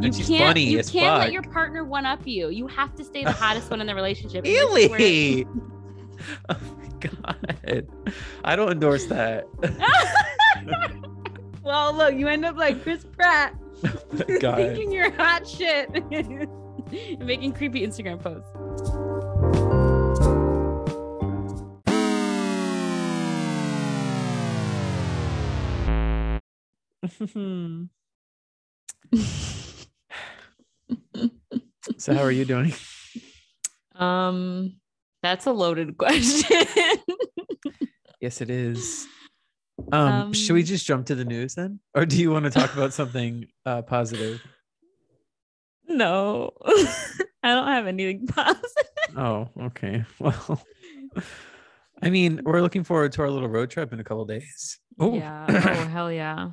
You can't. funny you can't fuck. let your partner one up you. You have to stay the hottest one in the relationship. and this is where- really? oh my god! I don't endorse that. well, look, you end up like Chris Pratt, Oh god. thinking you're hot shit, and making creepy Instagram posts. So how are you doing? Um, that's a loaded question. Yes, it is. Um, should we Um, just jump to the news then, or do you want to talk about something uh, positive? no, I don't have anything positive. Oh, okay. Well, I mean, we're looking forward to our little road trip in a couple days. Oh, Yeah. Oh hell yeah.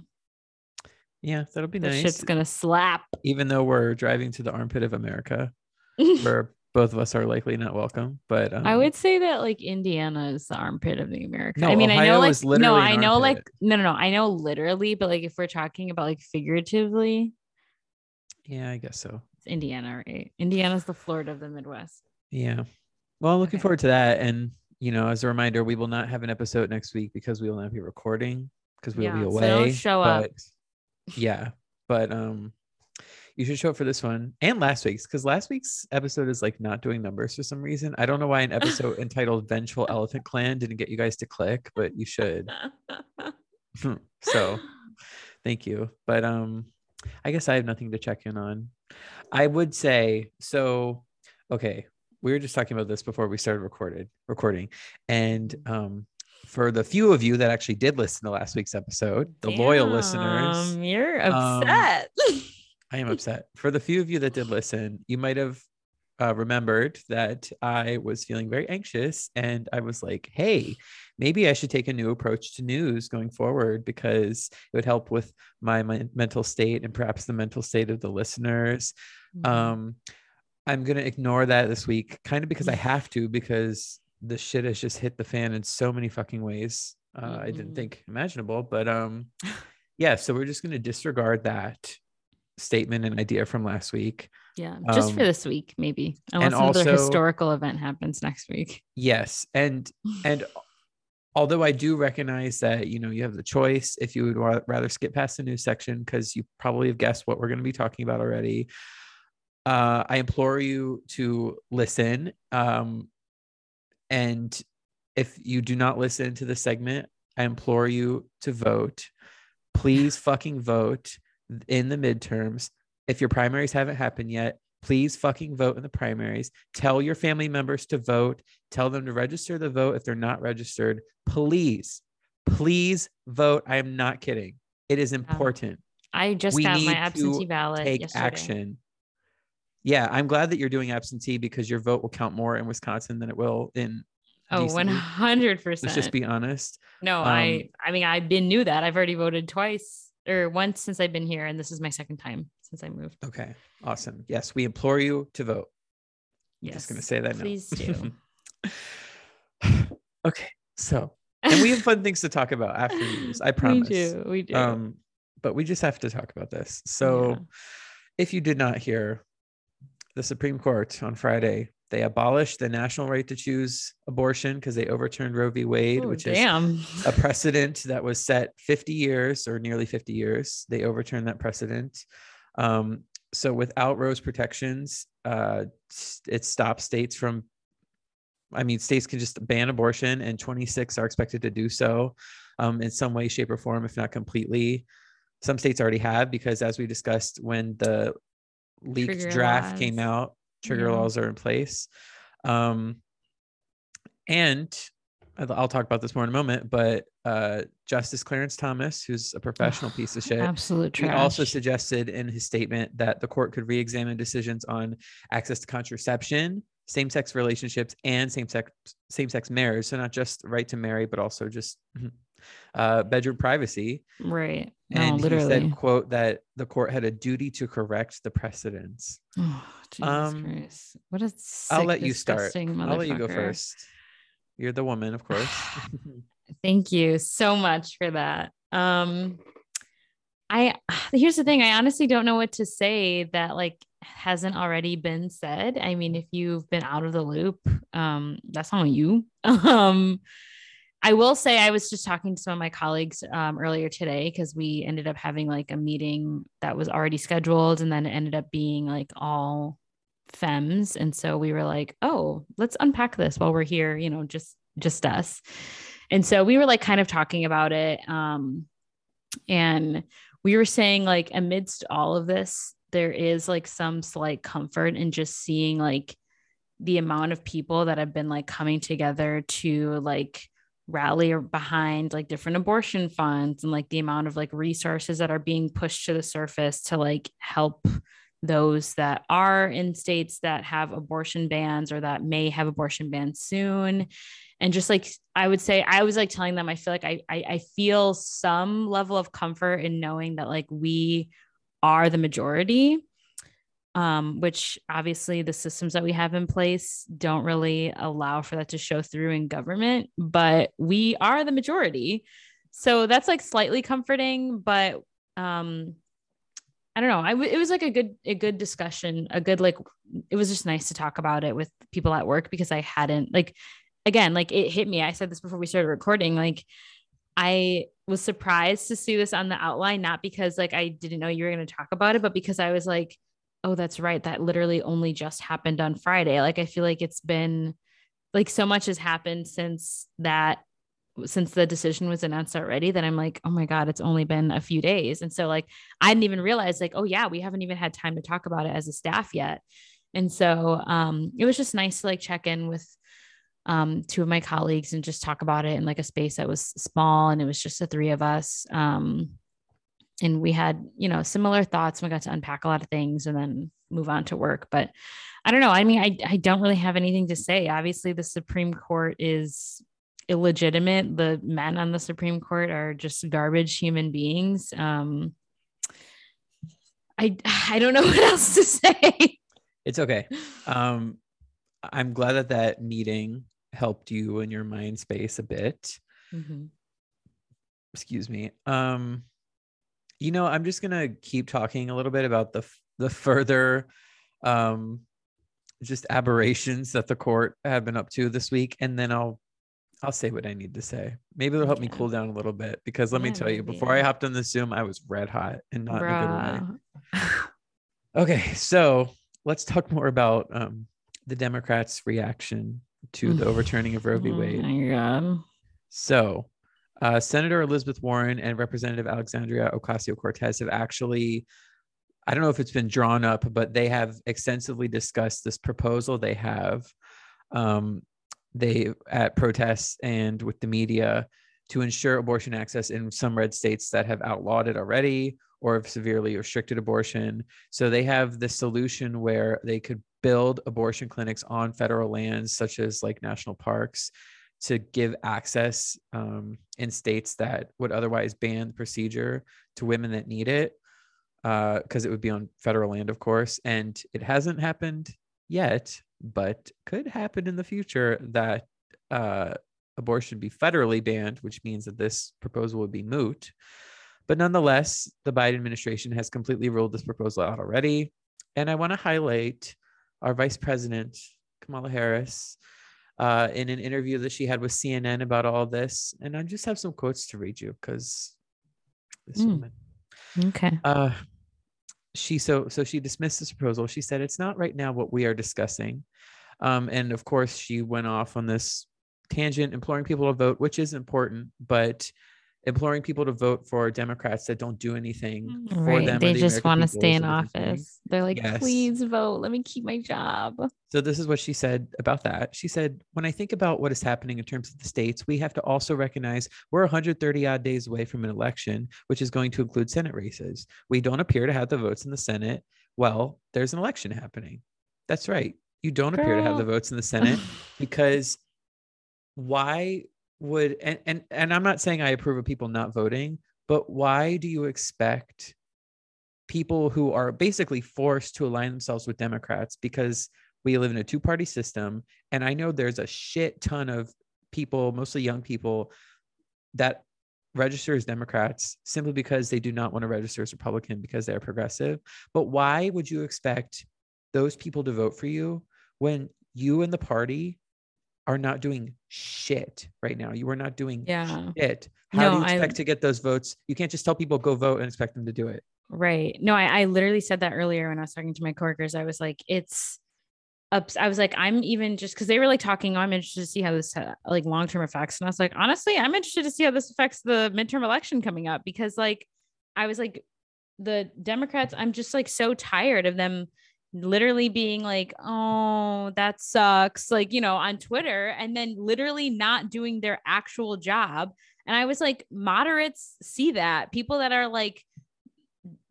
Yeah, that'll be This nice. shit's gonna slap. Even though we're driving to the armpit of America, where both of us are likely not welcome, but um, I would say that like Indiana is the armpit of the America. No, I mean, I know like no, I know like no, no, no. I know literally, but like if we're talking about like figuratively, Yeah, I guess so. it's Indiana, right? Indiana's the Florida of the Midwest. Yeah. Well, I'm looking Okay. forward to that. And, you know, as a reminder, we will not have an episode next week because we will not be recording because we will be Yeah, so away. don't show up. Yeah. But um you should show up for this one and last week's because last week's episode is like not doing numbers for some reason. I don't know why an episode entitled Vengeful Elephant Clan didn't get you guys to click, but you should. so thank you. But um I guess I have nothing to check in on. I would say so okay, we were just talking about this before we started recorded recording. And um for the few of you that actually did listen to last week's episode, the loyal listeners, you're um, upset. I am upset. For the few of you that did listen, you might have uh, remembered that I was feeling very anxious and I was like, hey, maybe I should take a new approach to news going forward because it would help with my, my mental state and perhaps the mental state of the listeners. Mhm. Um, I'm going to ignore that this week, kind of because I have to, because the shit has just hit the fan in so many fucking ways. Uh, I didn't Mhm. think imaginable, but um, yeah, so we're just going to disregard that statement and idea from last week. yeah, just for um, this week, maybe. Unless and another also- historical event happens next week. Yes, and and although I do recognize that you know you have the choice if you would ra- rather skip past the news section because you probably have guessed what we're going to be talking about already. Uh, I implore you to listen. Um, and if you do not listen to the segment, I implore you to vote. Please fucking vote in the midterms. If your primaries haven't happened yet, please fucking vote in the primaries. Tell your family members to vote. Tell them to register the vote if they're not registered. Please, please vote. I am not kidding. It is important. I just We got my absentee ballot. Take yesterday. action. Yeah, I'm glad that you're doing absentee because your vote will count more in Wisconsin than it will in Oh, DC. 100 Let's just be honest. No, um, I I mean I've been knew that. I've already voted twice or once since I've been here, and this is my second time since I moved. Okay, awesome. Yes, we implore you to vote. I'm Yes. just gonna say that now. Please do. okay, so and we have fun things to talk about after news. I promise. We do. We do. Um, but we just have to talk about this. So, Yeah. if you did not hear, the Supreme Court on Friday they abolished the national right to choose abortion because they overturned Roe v. Wade, Oh, which is a precedent that was set 50 years or nearly 50 years. They overturned that precedent. Um, so without Roe's protections, uh, it stops states from. I mean, states can just ban abortion, and 26 are expected to do so um, in some way, shape, or form, if not completely. Some states already have, because as we discussed when the leaked Trigger draft came out, trigger Yeah. laws are in place. Um, and I'll I'll talk about this more in a moment, but uh, Justice Clarence Thomas, who's a professional piece of shit, Absolute he also suggested in his statement that the court could re-examine decisions on access to contraception, same-sex relationships, and same-sex same-sex marriage. So not just right to marry, but also just uh, bedroom privacy. right. No, And he said, "quote that the court had a duty to correct the precedents." oh, Jesus um, Christ. What a I'll let you start. I'll let you go first. You're the woman, of course. Thank you so much for that. Um I here's the thing. I honestly don't know what to say that like hasn't already been said. I mean, if you've been out of the loop, um, that's on you. Um, I will say I was just talking to some of my colleagues um, earlier today because we ended up having like a meeting that was already scheduled, and then it ended up being like all femmes, and so we were like, oh, let's unpack this while we're here. You know, just just us. And so we were like kind of talking about it. Um, and we were saying like amidst all of this there is like some slight comfort in just seeing like the amount of people that have been like coming together to like rally behind like different abortion funds and like the amount of like resources that are being pushed to the surface to like help those that are in states that have abortion bans or that may have abortion bans soon. And just like i would say i was like telling them i feel like I, I i feel some level of comfort in knowing that like we are the majority um, which obviously the systems that we have in place don't really allow for that to show through in government but we are the majority so that's like slightly comforting but um I don't know. I w- it was like a good a good discussion, a good like it was just nice to talk about it with people at work because I hadn't like again, like it hit me. I said this before we started recording. Like, I was surprised to see this on the outline, not because like I didn't know you were going to talk about it, but because I was like, oh, that's right. That literally only just happened on Friday. Like, I feel like it's been like so much has happened since that since the decision was announced already that I'm like, oh my God, it's only been a few days. And so like I didn't even realize like, oh yeah, we haven't even had time to talk about it as a staff yet. And so um it was just nice to like check in with um, two of my colleagues and just talk about it in like a space that was small and it was just the three of us. Um, and we had, you know, similar thoughts. We got to unpack a lot of things and then move on to work. But I don't know. I mean, I, I don't really have anything to say. Obviously, the Supreme Court is illegitimate. The men on the Supreme Court are just garbage human beings. Um, I I don't know what else to say. It's okay. Um, I'm glad that that meeting helped you in your mind space a bit. Mm-hmm. Excuse me. Um, you know, I'm just gonna keep talking a little bit about the the further um just aberrations that the court have been up to this week, and then I'll I'll say what I need to say. Maybe it'll help yeah. me cool down a little bit because let yeah, me tell you, before I hopped on the Zoom, I was red hot and not Bruh. in a good way. okay, so let's talk more about um, the Democrats' reaction to the overturning of Roe v. Wade. Oh my God. So, uh, Senator Elizabeth Warren and Representative Alexandria Ocasio Cortez have actually, I don't know if it's been drawn up, but they have extensively discussed this proposal they have. Um, they at protests and with the media to ensure abortion access in some red states that have outlawed it already or have severely restricted abortion. So they have the solution where they could build abortion clinics on federal lands, such as like national parks, to give access um, in states that would otherwise ban the procedure to women that need it, because uh, it would be on federal land, of course. And it hasn't happened yet, but could happen in the future that uh, abortion be federally banned, which means that this proposal would be moot. But nonetheless, the Biden administration has completely ruled this proposal out already. And I want to highlight our vice president, Kamala Harris, uh, in an interview that she had with CNN about all this. And I just have some quotes to read you because this mm. woman. Okay. Uh, she so so she dismissed this proposal. She said it's not right now what we are discussing. Um, and of course, she went off on this tangent, imploring people to vote, which is important, but imploring people to vote for Democrats that don't do anything mm-hmm. for right. them. They the just want to stay in office. They're like, yes. please vote. Let me keep my job. So this is what she said about that. She said, when I think about what is happening in terms of the states, we have to also recognize we're 130 odd days away from an election, which is going to include Senate races. We don't appear to have the votes in the Senate. Well, there's an election happening. That's right. You don't Girl. appear to have the votes in the Senate because why would and, and and i'm not saying i approve of people not voting but why do you expect people who are basically forced to align themselves with democrats because we live in a two party system and i know there's a shit ton of people mostly young people that register as Democrats simply because they do not want to register as Republican because they are progressive. But why would you expect those people to vote for you when you and the party are not doing shit right now? You are not doing Yeah. shit. How do No, you I- expect to get those votes? You can't just tell people go vote and expect them to do it. Right. No, I, I literally said that earlier when I was talking to my coworkers. I was like, it's ups. I was like, I'm even just because they were like talking. "Oh, I'm interested to see how this uh, like long term affects. And I was like, honestly, I'm interested to see how this affects the midterm election coming up because like I was like, the Democrats. I'm just like so tired of them literally being like, oh, that sucks, like you know, on Twitter, and then literally not doing their actual job. And I was like, moderates see that people that are like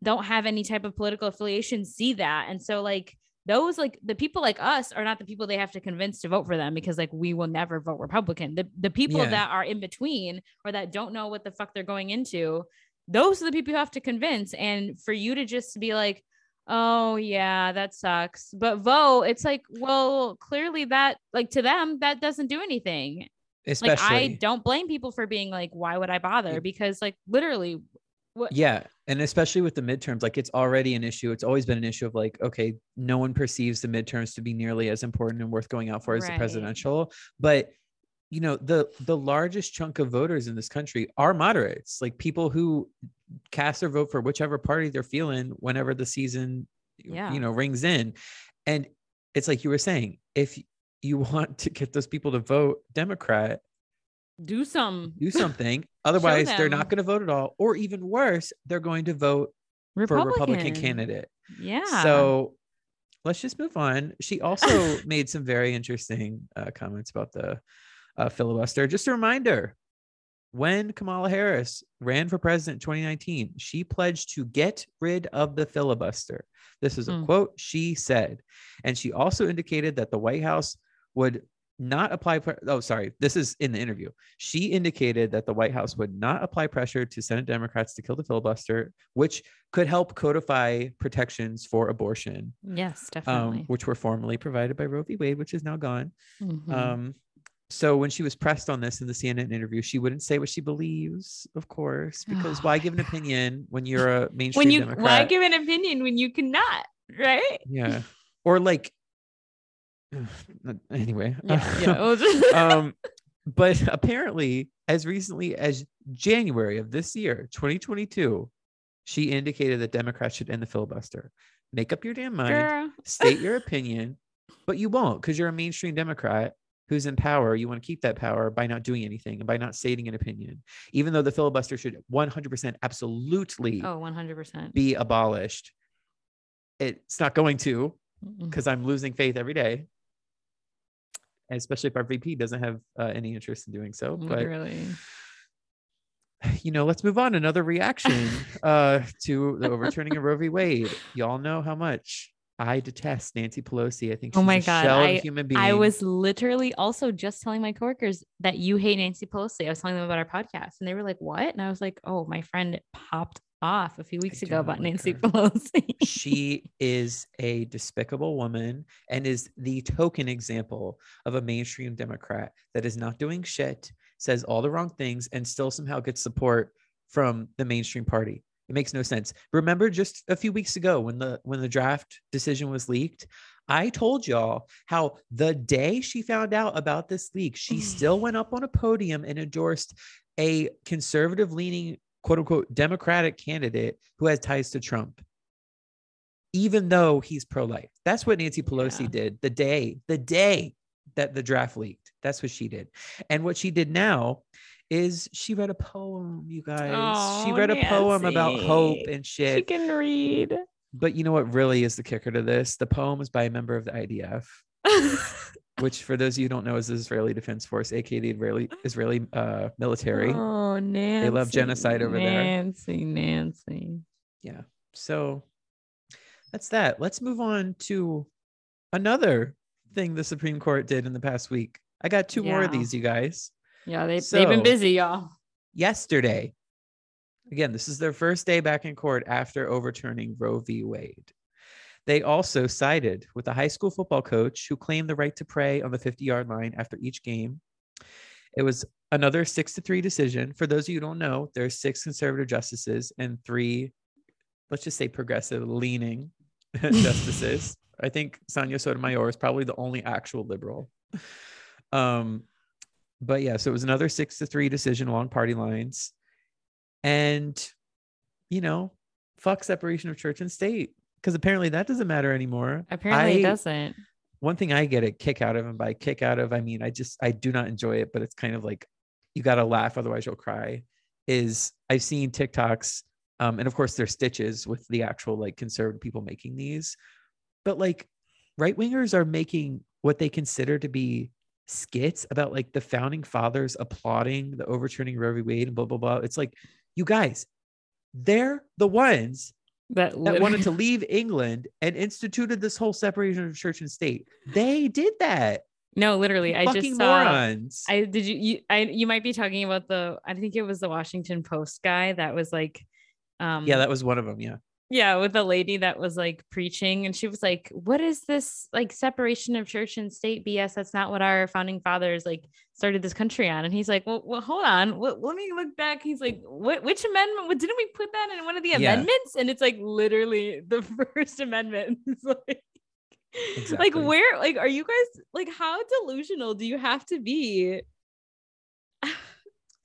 don't have any type of political affiliation see that and so like those like the people like us are not the people they have to convince to vote for them because like we will never vote republican the, the people Yeah. that are in between or that don't know what the fuck they're going into those are the people you have to convince and for you to just be like oh yeah that sucks but vote it's like well clearly that like to them that doesn't do anything Especially like i don't blame people for being like why would i bother because like literally what Yeah. And especially with the midterms, like it's already an issue. It's always been an issue of like, okay, no one perceives the midterms to be nearly as important and worth going out for as the presidential. But you know, the the largest chunk of voters in this country are moderates, like people who cast their vote for whichever party they're feeling whenever the season Yeah. you know rings in. And it's like you were saying, if you want to get those people to vote Democrat, do some do something. Otherwise, they're not going to vote at all. Or even worse, they're going to vote for a Republican candidate. Yeah. So let's just move on. She also made some very interesting uh, comments about the uh, filibuster. Just a reminder when Kamala Harris ran for president in 2019, she pledged to get rid of the filibuster. This is a Mm. quote she said. And she also indicated that the White House would not apply. Pre- oh, sorry. This is in the interview. She indicated that the White House would not apply pressure to Senate Democrats to kill the filibuster, which could help codify protections for abortion, yes, um, definitely. which were formerly provided by Roe v. Wade, which is now gone. Mhm. Um, so when she was pressed on this in the CNN interview, she wouldn't say what she believes, of course, because Oh why give an opinion when you're a mainstream when you Democrat? why give an opinion when you cannot, right? yeah, or like, anyway. Yeah. yeah. um, but apparently, as recently as January of this year, 2022, she indicated that Democrats should end the filibuster. Make up your damn mind, Girl. state your opinion, but you won't because you're a mainstream Democrat who's in power. You want to keep that power by not doing anything and by not stating an opinion, even though the filibuster should 100% absolutely Oh, 100%. be abolished. It's not going to because I'm losing faith every day, especially if our VP doesn't have uh, any interest in doing so. But Literally. you know, let's move on. Another reaction uh, to the overturning of Roe v. Wade. Y'all know how much I detest Nancy Pelosi. I think oh she's Oh my a God, shell of a human being. I was literally also just telling my coworkers that you hate Nancy Pelosi. I was telling them about our podcast and they were like, what? And I was like, oh, my friend popped off a few weeks do ago about like Nancy her. Pelosi. she is a despicable woman and is the token example of a mainstream Democrat that is not doing shit, says all the wrong things, and still somehow gets support from the mainstream party. It makes no sense. Remember just a few weeks ago when the when the draft decision was leaked, I told y'all how the day she found out about this leak, she still went up on a podium and endorsed a conservative leaning quote unquote democratic candidate who has ties to Trump even though he's pro-life. That's what Nancy Pelosi Yeah. did the day, the day that the draft leaked. That's what she did. And what she did now is she read a poem, you guys. she Oh, read a poem about hope and shit. she can read. But you know what really is the kicker to this? The poem is by a member of the IDF, which for those of you who don't know is the Israeli Defense Force, aka the Israeli Israeli uh, military. Oh, Nancy. They love genocide over there. Nancy, Nancy. yeah so that's that let's move on to another thing the supreme court did in the past week i got two more of these you guys Yeah, they, they've been busy, y'all. yesterday again this is their first day back in court after overturning roe v wade they also sided with a high school football coach who claimed the right to pray on the 50 yard line after each game It was another six to three decision. For those of you who don't know, there's six conservative justices and three, let's just say progressive leaning justices. I think Sonia Sotomayor is probably the only actual liberal. Um, but yeah, so it was another six to three decision along party lines. And, you know, fuck separation of church and state. Because apparently that doesn't matter anymore. Apparently I- it doesn't. one thing I get a kick out of, and by kick out of, I mean I just I do not enjoy it, but it's kind of like you gotta laugh, otherwise you'll cry. Is I've seen TikToks, um, and of course there's stitches with the actual like conservative people making these, but like right wingers are making what they consider to be skits about like the founding fathers applauding the overturning Roe v. Wade and blah blah blah. It's like you guys, they're the ones That, that wanted to leave England and instituted this whole separation of church and state. They did that. No, literally. I just saw morons. I did you you I you might be talking about the I think it was the Washington Post guy that was like um yeah, that was one of them. Yeah. Yeah with a lady that was like preaching and she was like what is this like separation of church and state bs that's not what our founding fathers like started this country on. And he's like well, well hold on. Let, let me look back. He's like what which amendment what, didn't we put that in one of the Yeah. amendments? And it's like literally the first amendment. It's like Exactly. like where like are you guys like how delusional do you have to be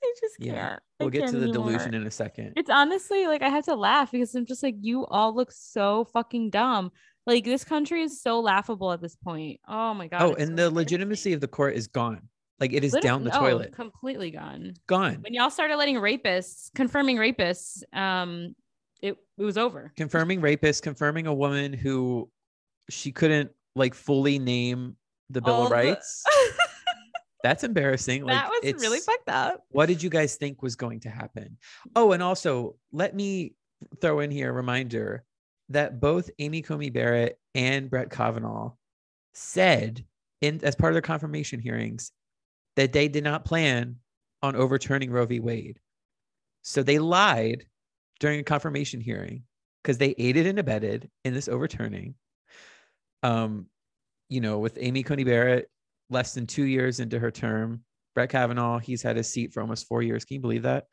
i just can't Yeah. We'll get to the anymore. delusion in a second. It's honestly like I have to laugh because I'm just like, you all look so fucking dumb. Like this country is so laughable at this point. Oh my god. oh, and so the legitimacy of the court is gone. Like it is Lit- down the no, toilet. completely gone. Gone. When y'all started letting rapists confirming rapists, um, it it was over. Confirming rapists, confirming a woman who she couldn't like fully name the Bill All of the- Rights. That's embarrassing. Like that was really fucked up. what did you guys think was going to happen? Oh, and also let me throw in here a reminder that both Amy Coney Barrett and Brett Kavanaugh said in as part of their confirmation hearings that they did not plan on overturning Roe v. Wade. So they lied during a confirmation hearing because they aided and abetted in this overturning. Um, you know, with Amy Coney Barrett less than two years into her term, Brett Kavanaugh, he's had his seat for almost four years. Can you believe that?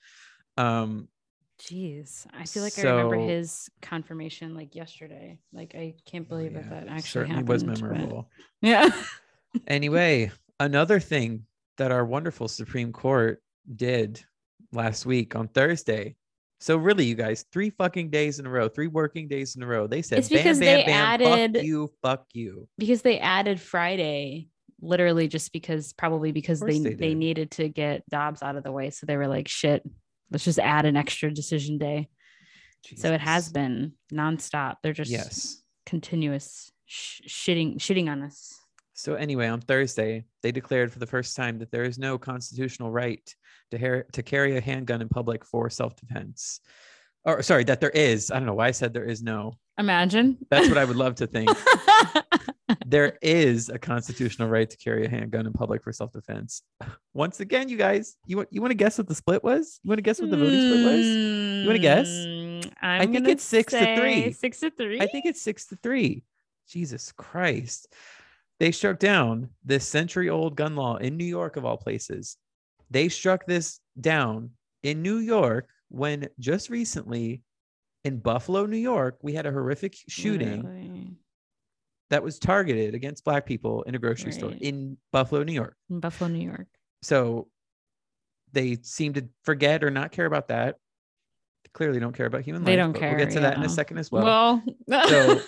Um, Jeez, I feel like I remember his confirmation like yesterday. Like I can't believe yeah, that that actually certainly was happened, but- memorable. Yeah. anyway, another thing that our wonderful Supreme Court did last week on Thursday. So really, you guys, three fucking days in a row, three working days in a row. They said, It's "Bam, because bam, they bam, added- fuck you, fuck you." because they added Friday literally just because probably because they they they, needed to get Dobbs out of the way. So they were like, shit, let's just add an extra decision day. So it has Jesus. been nonstop. They're just yes. continuous sh- shitting shitting on us. So anyway, on Thursday, they declared for the first time that there is no constitutional right to har- to carry a handgun in public for self-defense. Or sorry, that there is. I don't know why I said there is no. Imagine. That's what I would love to think. there is a constitutional right to carry a handgun in public for self-defense. Once again, you guys, you want you want to guess what the split was? You want to guess what the voting split was? You want to guess? Mm, I'm I think it's six to three. Six to three. I think it's six to three. Jesus Christ. They struck down this century old gun law in New York, of all places. They struck this down in New York when just recently in Buffalo, New York, we had a horrific shooting Literally. That was targeted against Black people in a grocery store in Buffalo, New York. in Buffalo, New York. So they seem to forget or not care about that. They clearly don't care about human They life. don't care, We'll get to that in a second as well. Well, So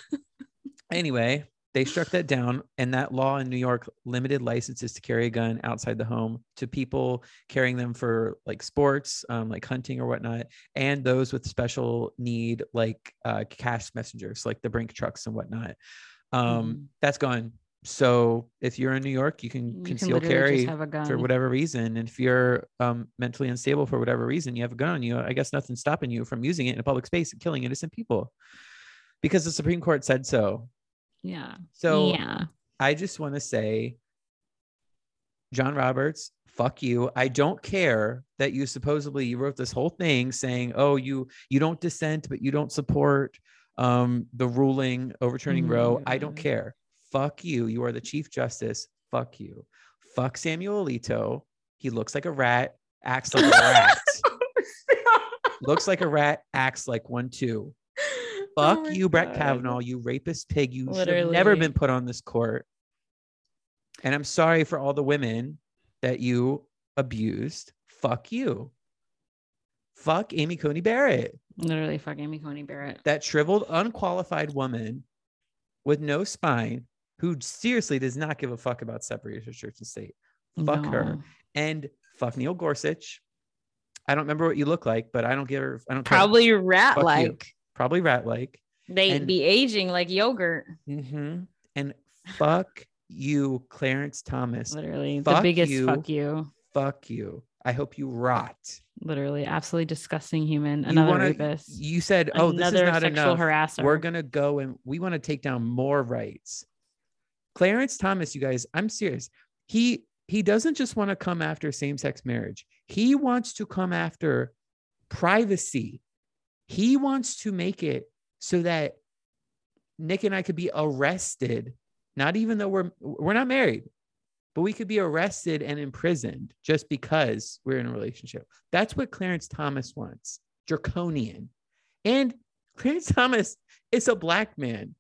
anyway, they struck that down, and that law in New York limited licenses to carry a gun outside the home to people carrying them for like sports, um, like hunting or whatnot, and those with special need, like uh, cash messengers, like the Brink trucks and whatnot. Um, Mhm. That's gone. So if you're in New York, you can you conceal literally carry just have a gun. for whatever reason. And if you're um, mentally unstable for whatever reason, you have a gun on you. I guess nothing's stopping you from using it in a public space and killing innocent people because the Supreme Court said so. Yeah. So yeah. I just want to say, John Roberts, fuck you. I don't care that you supposedly you wrote this whole thing saying, oh, you you don't dissent, but you don't support um the ruling overturning Roe. I don't care. Fuck you. You are the Chief Justice. Fuck you. Fuck Samuel Alito. He looks like a rat, acts like a rat. looks like a rat, acts like one too. Fuck Oh you, Brett Kavanaugh, you rapist pig. You should have never been put on this court. And I'm sorry for all the women that you abused. Fuck you. Fuck Amy Coney Barrett. Literally fuck Amy Coney Barrett. That shriveled, unqualified woman with no spine who seriously does not give a fuck about separation of church and state. Fuck her. And fuck Neil Gorsuch. I don't remember what you look like, but I don't give her. I don't. Probably rat Fuck like. probably rat like. They And- be aging like yogurt. hmm And fuck you, Clarence Thomas. Literally. the biggest you. fuck you. Fuck you. I hope you rot. Literally. Absolutely disgusting human. You Another wanna- rapist. You said, "Oh, this is not sexual enough. harasser. We're gonna go and we want to take down more rights." Clarence Thomas, you guys, I'm serious. He he doesn't just want to come after same-sex marriage. He wants to come after privacy. He wants to make it so that Nick and I could be arrested, not even though we're we're not married, but we could be arrested and imprisoned just because we're in a relationship. That's what Clarence Thomas wants. Draconian. And Clarence Thomas is a black man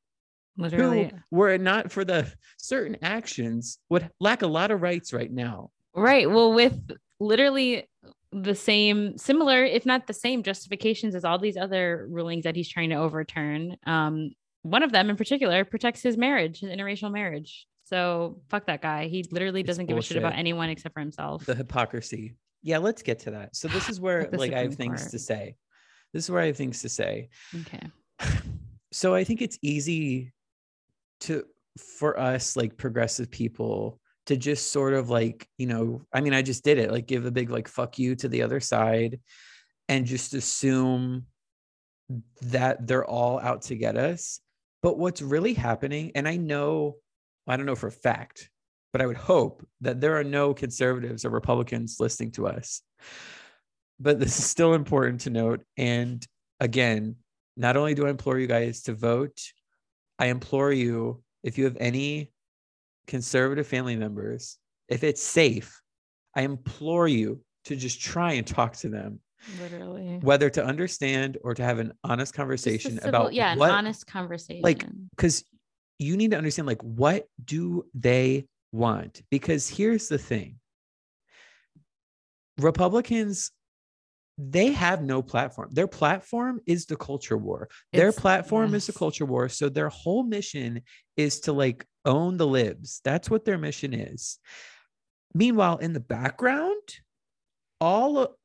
Literally. who, were it not for the certain actions, would lack a lot of rights right now. Right. Well, with literally the same, similar, if not the same justifications as all these other rulings that he's trying to overturn. Um, one of them in particular protects his marriage, his interracial marriage. So fuck that guy. He literally It's doesn't give a shit about anyone except for himself. The hypocrisy. Yeah, let's get to that. So this is where like I have things Court. to say. This is where I have things to say. okay. so I think it's easy to for us like progressive people to just sort of like, you know, I mean, I just did it, like give a big like fuck you to the other side and just assume that they're all out to get us. But what's really happening, and I know, I don't know for a fact, but I would hope that there are no conservatives or Republicans listening to us. But this is still important to note. And again, not only do I implore you guys to vote, I implore you, if you have any conservative family members, if it's safe, I implore you to just try and talk to them, Literally. whether to understand or to have an honest conversation civil- about yeah, what, an honest conversation. Like, because you need to understand like what do they want? Because here's the thing. Republicans they have no platform. Their platform is the culture war. Their It's- platform is the culture war. So their whole mission is to like own the libs. That's what their mission is. Meanwhile in the background all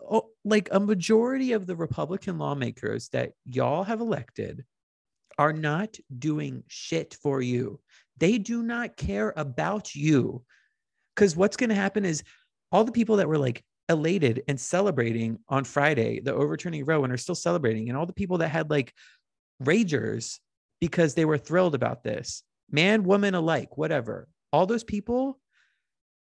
like a majority of the republican lawmakers that y'all have elected are not doing shit for you. They do not care about you. Because what's going to happen is all the people that were like elated and celebrating on Friday, the overturning Roe, and are still celebrating, and all the people that had like ragers because they were thrilled about this, man, woman alike, whatever, all those people,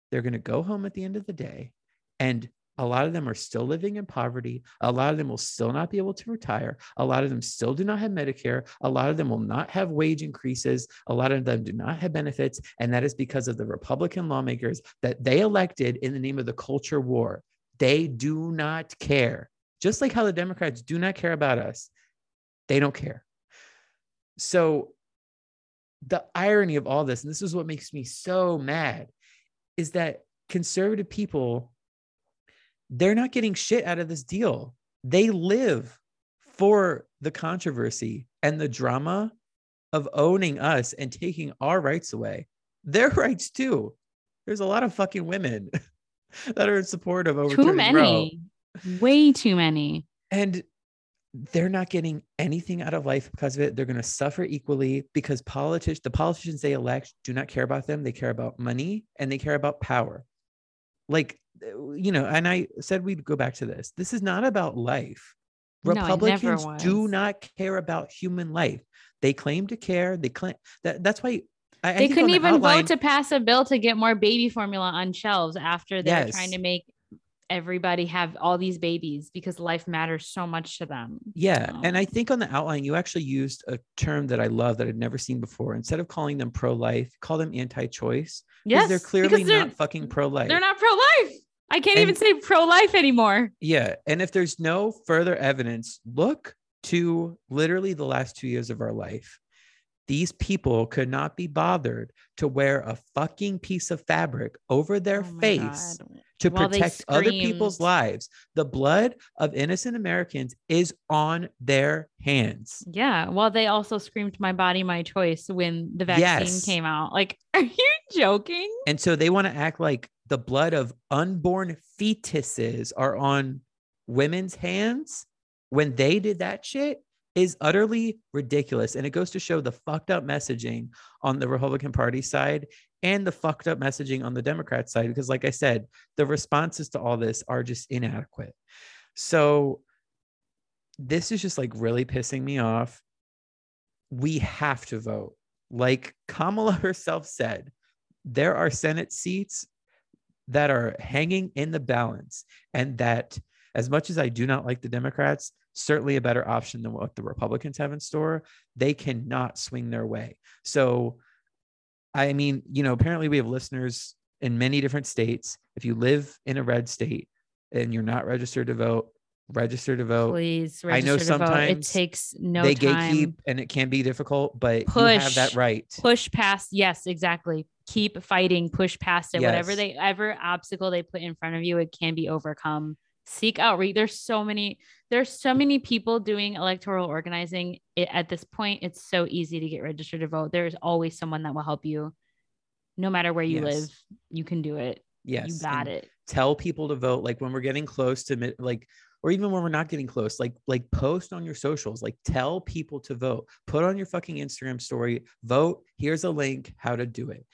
they're going to go home at the end of the day and a lot of them are still living in poverty. A lot of them will still not be able to retire. A lot of them still do not have Medicare. A lot of them will not have wage increases. A lot of them do not have benefits. And that is because of the Republican lawmakers that they elected in the name of the culture war. They do not care. Just like how the Democrats do not care about us, they don't care. So, the irony of all this, and this is what makes me so mad, is that conservative people they're not getting shit out of this deal. They live for the controversy and the drama of owning us and taking our rights away. Their rights too. There's a lot of fucking women that are in support of overturning too Roe, many. Way too many. and they're not getting anything out of life because of it. They're going to suffer equally because politicians, the politicians they elect, do not care about them. They care about money and they care about power. Like uh, you know, and I said we'd go back to this. This is not about life. No, Republicans do not care about human life. They claim to care. They claim that that's why I, I They on couldn't the even outline- vote to pass a bill to get more baby formula on shelves after they're Yes. trying to make everybody have all these babies because life matters so much to them. Yeah. And I think on the outline, you actually used a term that I love that I'd never seen before. Instead of calling them pro life, call them anti choice. Yes, they're clearly they're, not fucking pro life. they're not pro life. I can't And- even say pro life anymore. Yeah. And if there's no further evidence, look to literally the last two years of our life. These people could not be bothered to wear a fucking piece of fabric over their Oh face God. To While protect other people's lives. The blood of innocent Americans is on their hands. Yeah. Well, they also screamed "My body, my choice" when the vaccine Yes. came out. Like, are you joking? And so they want to act like the blood of unborn fetuses are on women's hands when they did that shit is utterly ridiculous. And it goes to show the fucked up messaging on the Republican Party side and the fucked up messaging on the Democrat side. Because, like I said, the responses to all this are just inadequate. So, this is just like really pissing me off. We have to vote. Like Kamala herself said, there are Senate seats that are hanging in the balance, and that as much as I do not like the Democrats, certainly a better option than what the Republicans have in store, they cannot swing their way. So, I mean, you know, apparently we have listeners in many different states. If you live in a red state and you're not registered to vote, register to vote. Please, I know register to vote. It takes no they time. gatekeep and it can be difficult, but you have that Push. right. push past yes exactly keep fighting push past it whatever they ever obstacle they put in front of you it can be overcome seek outreach there's so many there's so many people doing electoral organizing it, at this point it's so easy to get registered to vote there's always someone that will help you no matter where you Yes. live you can do it Yes. you got and it Tell people to vote. Like when we're getting close to mid, like, or even when we're not getting close, like, like post on your socials, like tell people to vote. Put on your fucking Instagram story, vote. Here's a link, how to do it.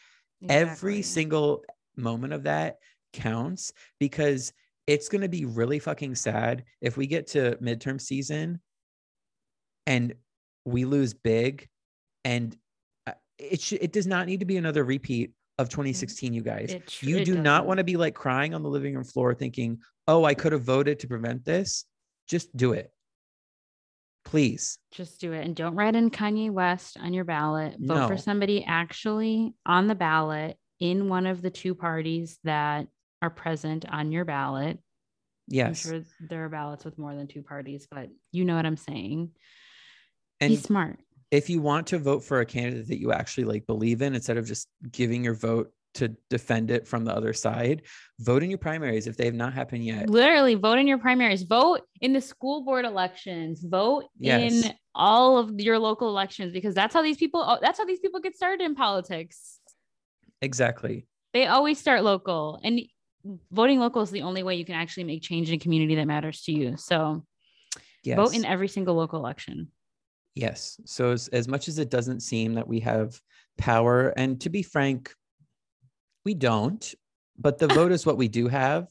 Every single moment of that counts because it's going to be really fucking sad if we get to midterm season and we lose big and uh, it sh- it does not need to be another repeat of 2016 you guys It you it do not doesn't. want to be like crying on the living room floor thinking oh i could have voted to prevent this just do it please Just do it. And don't write in Kanye West on your ballot. Vote for somebody actually on the ballot in one of the two parties that are present on your ballot. yes I'm sure there are ballots with more than two parties, but you know what I'm saying. and Be smart. if you want to vote for a candidate that you actually like believe in instead of just giving your vote to defend it from the other side vote in your primaries if they have not happened yet Literally vote in your primaries, vote in the school board elections, vote Yes. in all of your local elections because that's how these people oh, that's how these people get started in politics. exactly They always start local and voting local is the only way you can actually make change in a community that matters to you. So yes vote in every single local election. Yes. So as, as much as it doesn't seem that we have power, and to be frank, we don't, but the vote is what we do have.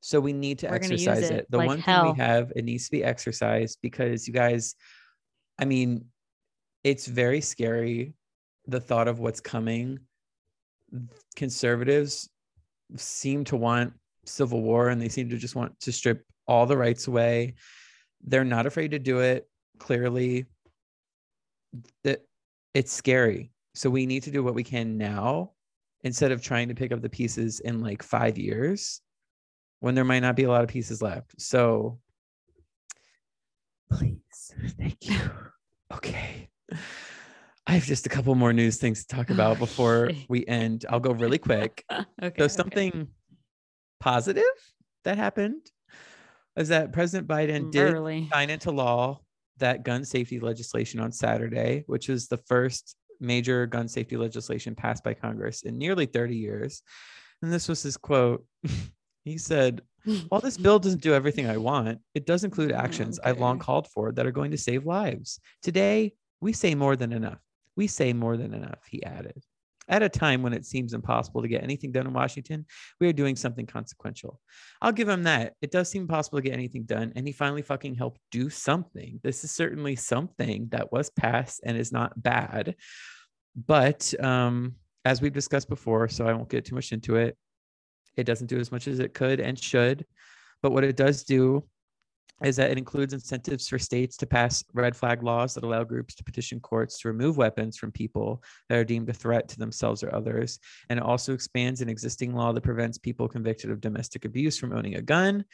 So we need to We're exercise it it. The like one thing we have, it needs to be exercised because you guys, I mean, it's very scary the thought of what's coming. Conservatives seem to want civil war and they seem to just want to strip all the rights away. They're not afraid to do it, clearly that it's scary. So we need to do what we can now instead of trying to pick up the pieces in like five years when there might not be a lot of pieces left. So please, thank you. Okay. I have just a couple more news things to talk about before we end. I'll go really quick. okay. So okay. something positive that happened is that President Biden mm, did Early. sign into law that gun safety legislation on Saturday, which is the first major gun safety legislation passed by Congress in nearly 30 years. And this was his quote. he said, While this bill doesn't do everything I want, it does include actions I've long called for that are going to save lives. Today, we say more than enough. We say more than enough, he added. At a time when it seems impossible to get anything done in Washington, we are doing something consequential. I'll give him that. It does seem impossible to get anything done, and he finally fucking helped do something. This is certainly something that was passed and is not bad. But um, as we've discussed before, so I won't get too much into it, it doesn't do as much as it could and should. But what it does do is that it includes incentives for states to pass red flag laws that allow groups to petition courts to remove weapons from people that are deemed a threat to themselves or others. And it also expands an existing law that prevents people convicted of domestic abuse from owning a gun,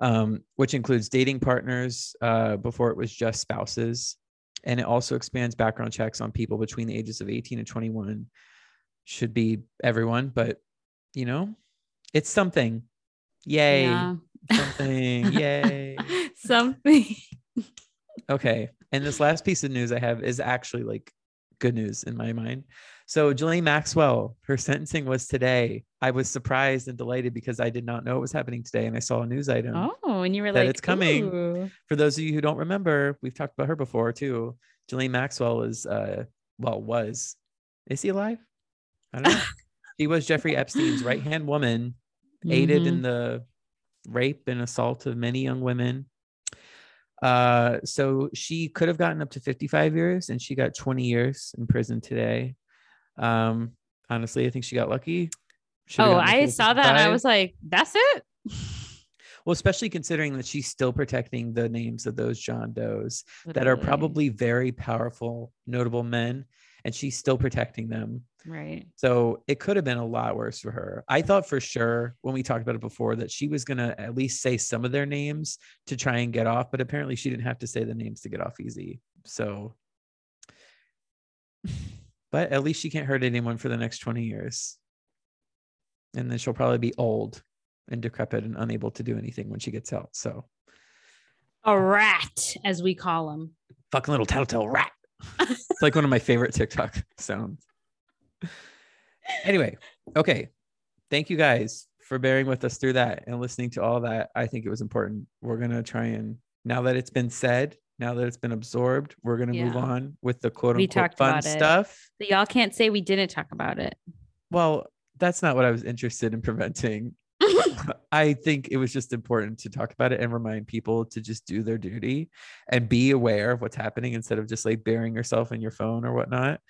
um, which includes dating partners. Uh, before it was just spouses. And it also expands background checks on people between the ages of 18 and 21. Should be everyone, but you know, it's something. Yay. Yeah. Something. Yay. Something. Okay. And this last piece of news I have is actually like good news in my mind. So, Ghislaine Maxwell, her sentencing was today. I was surprised and delighted because I did not know it was happening today. And I saw a news item. Oh, and you were That like, it's coming. "Ooh." For those of you who don't remember, we've talked about her before too. Ghislaine Maxwell is, uh, well, was, is he alive? I don't know. he was Jeffrey Epstein's right hand woman, aided Mhm. in the rape and assault of many young women. Uh, so she could have gotten up to 55 years and she got 20 years in prison today. Um, honestly, I think she got lucky. Should've Oh, I saw that and I was like, that's it. well, especially considering that she's still protecting the names of those John Does that are probably very powerful, notable men, and she's still protecting them. right. So it could have been a lot worse for her. I thought for sure when we talked about it before that she was going to at least say some of their names to try and get off, but apparently she didn't have to say the names to get off easy. So, but at least she can't hurt anyone for the next 20 years. And then she'll probably be old and decrepit and unable to do anything when she gets out. So, A rat, as we call him. fucking little tattletale rat. it's like one of my favorite TikTok sounds. Anyway, okay. Thank you guys for bearing with us through that and listening to all that. I think it was important. We're going to try and, now that it's been said, now that it's been absorbed, we're going to move on with the quote unquote fun stuff. But y'all can't say we didn't talk about it. Well, that's not what I was interested in preventing. I think it was just important to talk about it and remind people to just do their duty and be aware of what's happening instead of just like burying yourself in your phone or whatnot.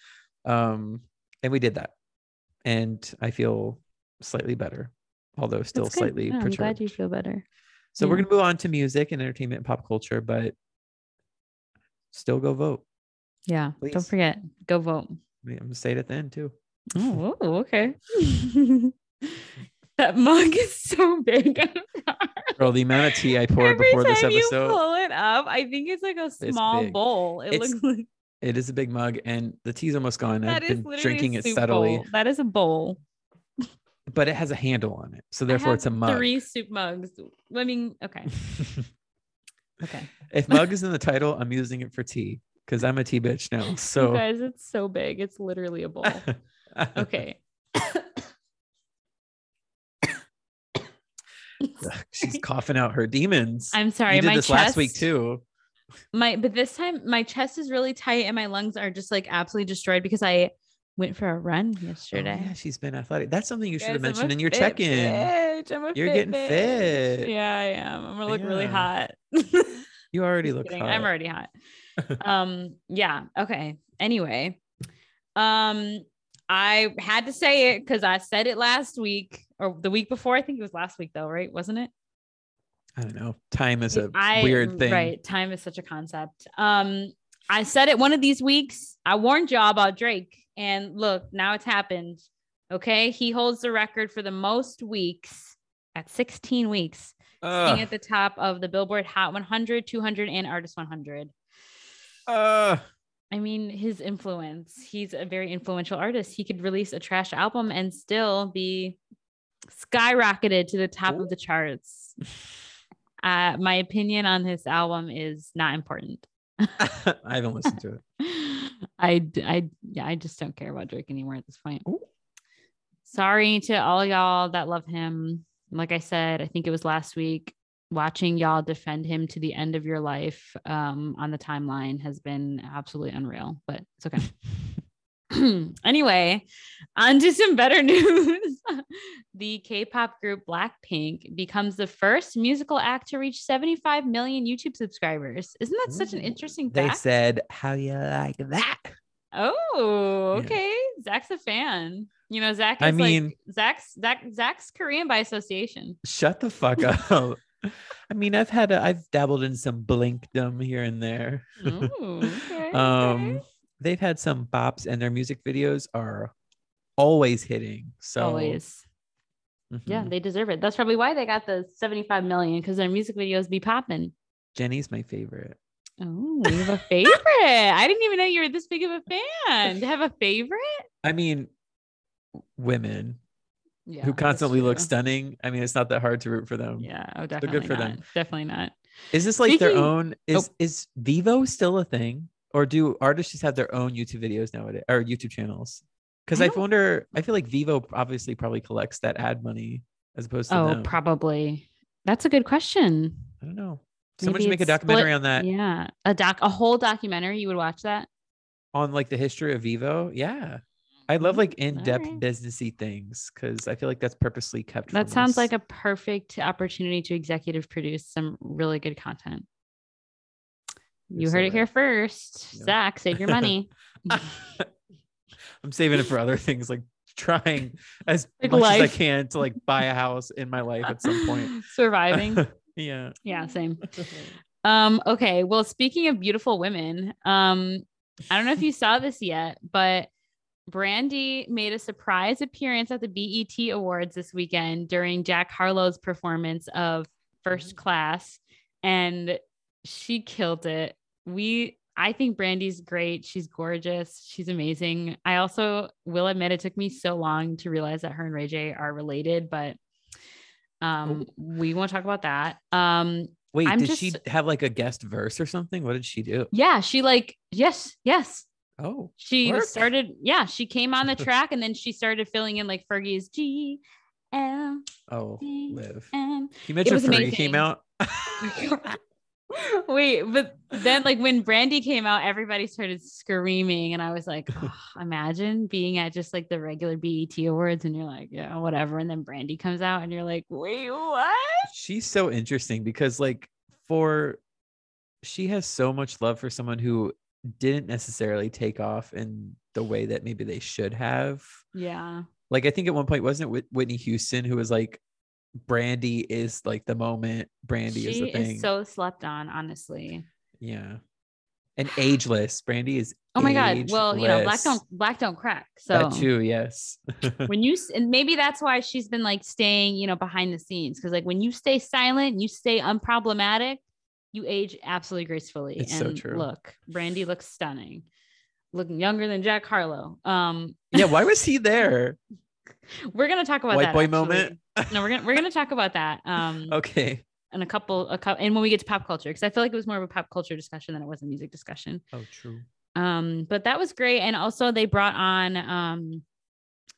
Um, and we did that. And I feel slightly better, although still slightly I'm perturbed. glad you feel better. so we're gonna move on to music and entertainment and pop culture, but still go vote. Yeah. Please. Don't forget, go vote. I'm gonna say it at the end too. Oh, okay. that mug is so big. Girl, the amount of tea I poured Every before time this you pull it up, I think it's like a small bowl. It It's looks like It is a big mug, and the tea's almost gone. that I've is been literally drinking it subtly, bowl. That is a bowl. but it has a handle on it, so therefore it's a mug. Three soup mugs. I mean, okay, okay. if mug is in the title, I'm using it for tea because I'm a tea bitch now. you So guys, it's so big. It's literally a bowl. Okay. she's coughing out her demons. I'm sorry. you did this chest, last week too. My but this time my chest is really tight and my lungs are just like absolutely destroyed because I went for a run Oh, yesterday. yeah, she's been athletic. That's something you should have Guys, I'm mentioned in your check-in. You're fit getting bitch. fit. Yeah, I am. I'm gonna look really hot. You already look Kidding, hot. I'm already hot. um, yeah. Okay. Anyway, um, I had to say it because I said it last week or the week before. I think it was last week though, right? Wasn't it? I don't know. Time is a I- weird thing. Right. Time is such a concept. Um, I said it one of these weeks. I warned y'all about Drake, and look, now it's happened. Okay. He holds the record for the most weeks at 16 weeks, Ugh, at the top of the Billboard Hot 100, 200, and Artist 100. ugh. I mean, his influence. He's a very influential artist. He could release a trash album and still be skyrocketed to the top Ooh. of the charts. Uh, my opinion on this album is not important. I haven't listened to it. I, I, yeah, I just don't care about Drake anymore at this point. Ooh. Sorry to all y'all that love him. Like I said, I think it was last week. Watching y'all defend him to the end of your life um, on the timeline has been absolutely unreal, but it's okay. anyway, on to some better news. the K-pop group Blackpink becomes the first musical act to reach 75 million YouTube subscribers. Isn't that such an Ooh, interesting They fact? said, "How you like that?" Oh, Yeah. okay. Zach's a fan. You know, Zach is I mean- like Zach's Zach Zach's Korean by association. Shut the fuck up. I mean, I've had a, I've dabbled in some blinkdom here and there. Ooh, okay, um, okay. They've had some bops, and their music videos are always hitting. So always. Yeah, mhm. they deserve it. That's probably why they got the 75 million because their music videos be popping. Jennie's my favorite. Oh, you have a favorite. I didn't even know you were this big of a fan. To have a favorite? I mean, women Yeah. who constantly look stunning. I mean, it's not that hard to root for them. Yeah. Oh, good definitely for not. them. Definitely not. Is this like their own? Is Oh. is Vevo still a thing, or do artists just have their own YouTube videos nowadays or YouTube channels? Because I I, wonder. I feel like Vevo obviously probably collects that ad money as opposed to Oh, them. probably. That's a good question. I don't know. Someone Maybe should make a it's split- documentary on that Yeah. A doc, a whole documentary. You would watch that? on like the history of Vevo. Yeah, I love mm-hmm. like in-depth alright. businessy things because I feel like that's purposely kept. That sounds us. like a perfect opportunity to executive produce some really good content. You're You heard it here first. Yeah. Zach, save your money. I'm saving it for other things like trying as Like much as I can to like buy a house in my life at some point. Surviving. yeah. Yeah, same. Um, okay. Well, speaking of beautiful women, um, I don't know if you saw this yet, but Brandy made a surprise appearance at the BET Awards this weekend during Jack Harlow's performance of First Class, and she killed it. We I think Brandy's great. She's gorgeous. She's amazing. I also will admit it took me so long to realize that her and Ray J are related, but um we won't talk about that. Um Wait, I'm did she have like a guest verse or something? What did she do? yeah, she like yes, yes. Oh, She Work. started yeah, she came on the track and then she started filling in like Fergie's G L oh, live. You mentioned Fergie came out. Wait, but then like when Brandy came out, everybody started screaming, and I was like, oh, imagine being at just like the regular BET awards, and you're like, yeah, whatever. And then Brandy comes out, and you're like, wait, what? She's so interesting because like for she has so much love for someone who didn't necessarily take off in the way that maybe they should have. Yeah, Like I think at one point wasn't it Whitney Houston who was like Brandy is like the moment. Brandy is the thing. is so slept on, honestly. yeah. And ageless. Brandy is Oh my god. Well, you know, black don't black don't crack. So that too, yes. when you and maybe that's why she's been like staying, you know, behind the scenes because like when you stay silent, you stay unproblematic, you age absolutely gracefully. It's and so true. look, Brandy looks stunning, looking younger than Jack Harlow. Um, yeah, why was he there? we're gonna talk about White that. boy actually. moment. No, we're gonna we're gonna talk about that. Um, Okay. And a couple, a couple, and when we get to pop culture, because I feel like it was more of a pop culture discussion than it was a music discussion. Oh, true. Um, but that was great. And also they brought on um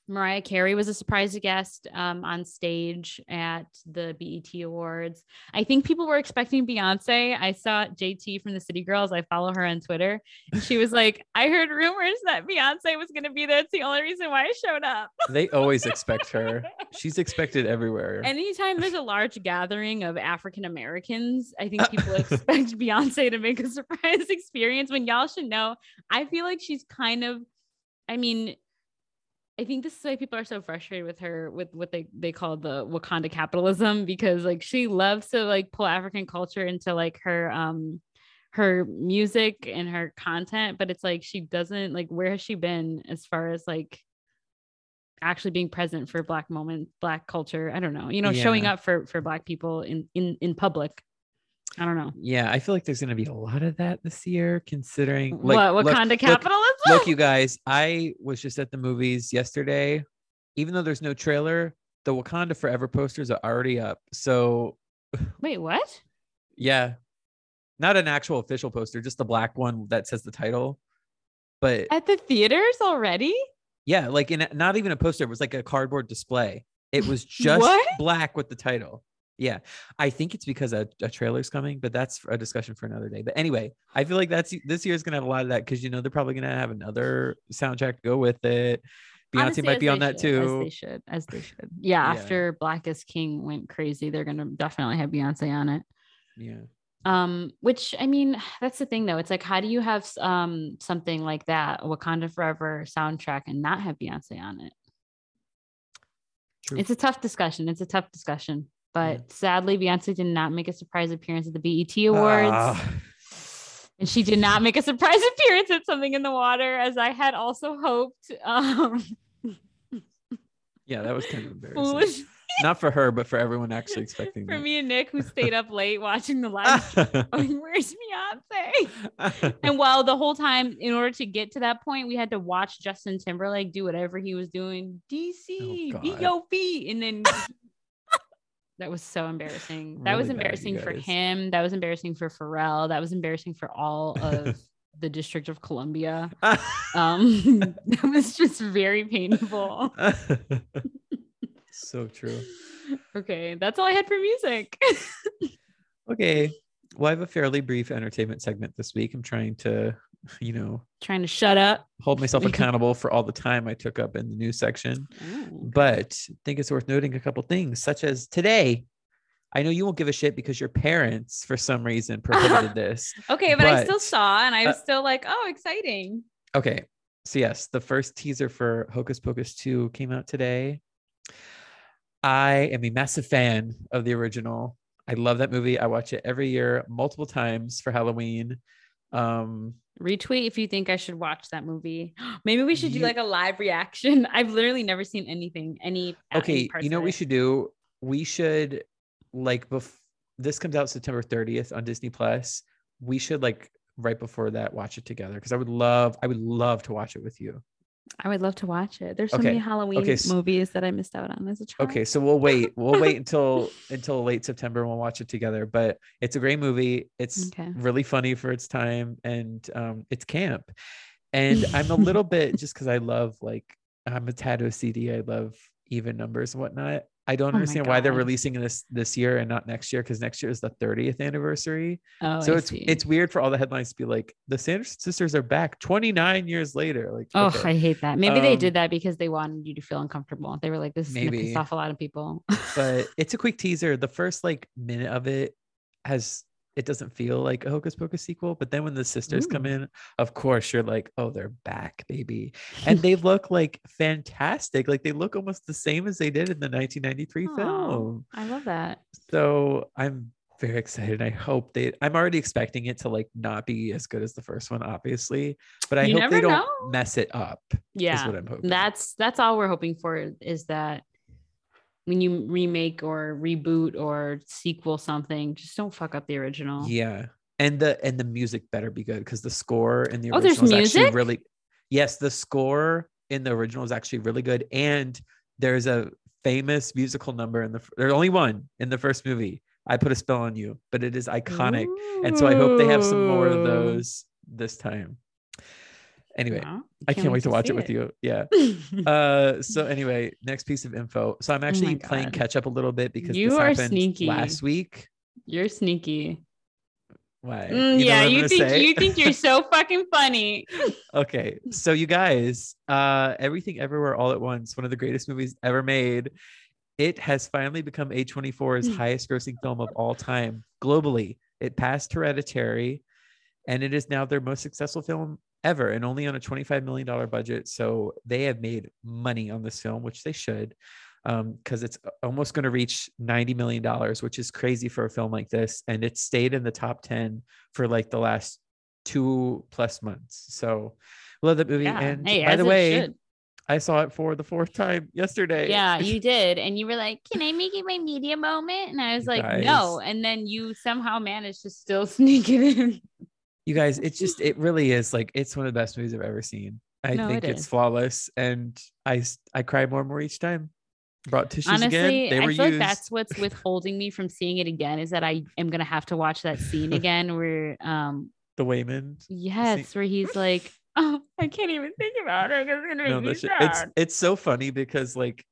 Mariah Carey was a surprise guest um on stage at the BET Awards. I think people were expecting Beyonce. I saw JT from the City Girls. I follow her on Twitter. And she was like, I heard rumors that Beyonce was gonna be there. It's the only reason why I showed up. They always expect her. She's expected everywhere. Anytime there's a large gathering of African Americans, I think people expect Beyonce to make a surprise experience when y'all should know. I feel like she's kind of, I mean, I think this is why people are so frustrated with her with what they they call the Wakanda capitalism because like she loves to like pull African culture into like her um her music and her content, but it's like she doesn't like where has she been as far as like actually being present for black moment black culture? I don't know you know showing up for for black people in in in public i don't know yeah, I feel like there's gonna be a lot of that this year, considering like what look- wakanda look- capitalism look, you guys, I was just at the movies yesterday. Even though there's no trailer, the Wakanda Forever posters are already up. So wait what yeah, not an actual official poster, just the black one that says the title. But at the theaters already yeah, like in not even a poster, it was like a cardboard display. It was just black with the title. Yeah, I think it's because a, a trailer's coming, but that's a discussion for another day. But anyway, I feel like that's this year's gonna have a lot of that because you know they're probably gonna have another soundtrack to go with it. Beyonce Honestly, might be on that should, as too. they should as they should yeah, Yeah. after Black Is King went crazy they're gonna definitely have beyonce on it Yeah, um which i mean that's the thing though it's like how do you have um something like that wakanda forever soundtrack and not have beyonce on it true. it's a tough discussion it's a tough discussion But sadly, Beyonce did not make a surprise appearance at the BET Awards. Ah, And she did not make a surprise appearance at Something in the Water, as I had also hoped. Um, yeah, that was kind of embarrassing. foolish Not for her, but for everyone actually expecting for that. me and Nick, who stayed up late watching the live. going, Where's Beyonce? And while the whole time, in order to get to that point, we had to watch Justin Timberlake do whatever he was doing. DC, Oh, feet. And then that was so embarrassing. That was Really bad, embarrassing you for him. That was embarrassing for Pharrell. That was embarrassing for all of the District of Columbia. Um, that was just very painful. so true. Okay, that's all I had for music. Okay. Well, I have a fairly brief entertainment segment this week. I'm trying to, you know, Trying to shut up. hold myself accountable for all the time I took up in the news section. But I think it's worth noting a couple things, such as today. I know you won't give a shit because your parents, for some reason, prohibited this. Okay, but, I still saw and I was uh, still like, oh, exciting. Okay. So, yes, the first teaser for Hocus Pocus 2 came out today. I am a massive fan of the original. I love that movie. I watch it every year, multiple times for Halloween. Um, Retweet if you think I should watch that movie. Maybe we should do like a live reaction. I've literally never seen anything, any. any okay, parts you know what we should do? We should like before this comes out September 30th on Disney Plus. We should like right before that watch it together because I would love I would love to watch it with you. I would love to watch it. There's so Okay, many Halloween okay, s- movies that I missed out on as a child. Okay, so we'll wait. We'll wait until until late September and we'll watch it together. But it's a great movie. It's Okay. really funny for its time and um it's camp. And I'm a little bit just because I love like I'm a tattoo CD. I love even numbers and whatnot. I don't Oh understand why they're releasing this this year and not next year because next year is the 30th anniversary. Oh, so I it's see. it's weird for all the headlines to be like the Sanderson sisters are back 29 years later. Like Oh, okay. I hate that. Maybe they Um, did that because they wanted you to feel uncomfortable. They were like, "This is gonna piss off a lot of people." but it's a quick teaser. The first like minute of it has it doesn't feel like a Hocus Pocus sequel, but then when the sisters come mm. in, of course you're like, oh, they're back, baby, and they look like fantastic. Like they look almost the same as they did in the 1993 Aw. film. I love that. So I'm very excited. I hope they. I'm already expecting it to like not be as good as the first one, obviously, but I You hope they don't know. mess it up. Is Yeah, what I'm hoping. that's that's all we're hoping for is that when you remake or reboot or sequel something, just don't fuck up the original. Yeah. And the and the music better be good because the score in the Oh, there's original is actually really yes, the score in the original is actually really good. And there's a famous musical number in the there's only one in the first movie. I put a spell on you, but it is iconic. And so I hope they have some more of those this time. Anyway, Wow, I can't wait to watch it see with you. Yeah. Uh so anyway, next piece of info. So I'm actually playing Oh God. catch up a little bit because You this are happened sneaky. last week. You're sneaky. Why? Mm, You yeah, you think say? you think you're so fucking funny. Okay, so you guys, uh, Everything Everywhere All at Once, one of the greatest movies ever made. It has finally become A24's Hmm. highest grossing film of all time globally. It passed Hereditary, and it is now their most successful film ever, and only on a $25 million budget. So they have made money on this film, which they should, um, because it's almost going to reach $90 million, which is crazy for a film like this. And it stayed in the top 10 for like the last two plus months. So love that movie. Yeah. And Hey, by the way, should. I saw it for the fourth time yesterday. Yeah, you did. And you were like, Can I make it my media moment? And I was You like, guys. No. And then you somehow managed to still sneak it in. You guys, it's just it really is like it's one of the best movies I've ever seen. I No, think it it's flawless, and I I cry more and more each time. Brought tissues Honestly, again. They I feel used. like that's what's withholding me from seeing it again is that I am gonna have to watch that scene again where um the Waymond. yes, where he's like, Oh, I can't even think about it. It's gonna No, make me that shit- it's it's so funny because like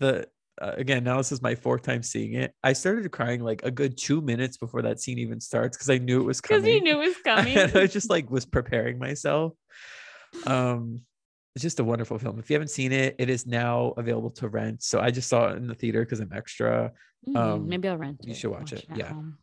the uh, again now this is my fourth time seeing it. I started crying like a good two minutes before that scene even starts because I knew it was coming. Because you knew it was coming. I just like was preparing myself. Um, it's just a wonderful film. If you haven't seen it, it is now available to rent. So I just saw it in the theater because I'm extra. Mm, um, maybe I'll rent you it. should watch it, at yeah. home.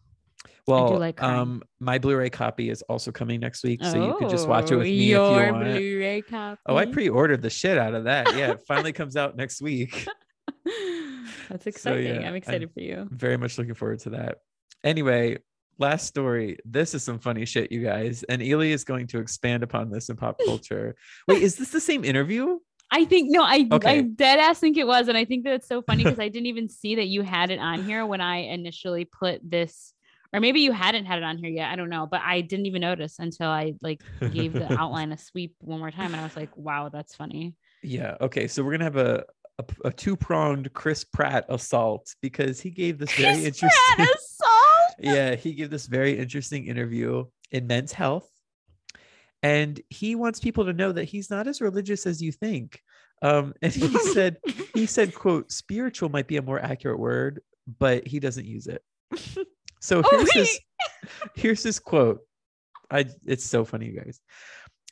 Well, like um, my Blu-ray copy is also coming next week, so you could just watch it Oh, with me if you your want. Blu-ray copy. Oh, I pre-ordered the shit out of that. Yeah, it finally comes out next week. That's exciting. yeah, I'm excited for you. Very much looking forward to that. Anyway, last story. This is some funny shit, you guys. And Ely is going to expand upon this in pop culture. Wait, is this the same interview? I think no, I I dead ass think it was, and I think that it's so funny because I didn't even see that you had it on here when I initially put this, or maybe you hadn't had it on here yet. I don't know, but I didn't even notice until I like gave the outline a sweep one more time, and I was like, wow, that's funny. Yeah. Okay. So we're gonna have a a, a two pronged Chris Pratt assault because he gave this very Chris interesting. Pratt assault. yeah, he gave this very interesting interview in Men's Health, and he wants people to know that he's not as religious as you think. Um, and he said, he said, "quote Spiritual might be a more accurate word, but he doesn't use it." So Oh, here's his here's his quote. I it's so funny, you guys.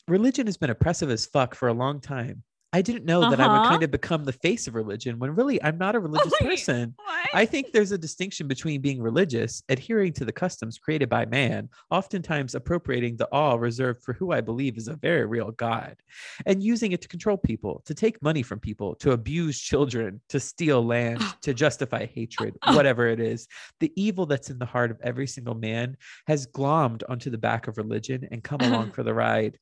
Religion has been oppressive as fuck for a long time. I didn't know that I would Uh-huh. kind of become the face of religion when really I'm not a religious Wait, person. I think there's a distinction between being religious, adhering to the customs created by man, oftentimes appropriating the awe reserved for who I believe is a very real God, and using it to control people, to take money from people, to abuse children, to steal land, to justify hatred, whatever it is. The evil that's in the heart of every single man has glommed onto the back of religion and come along for the ride.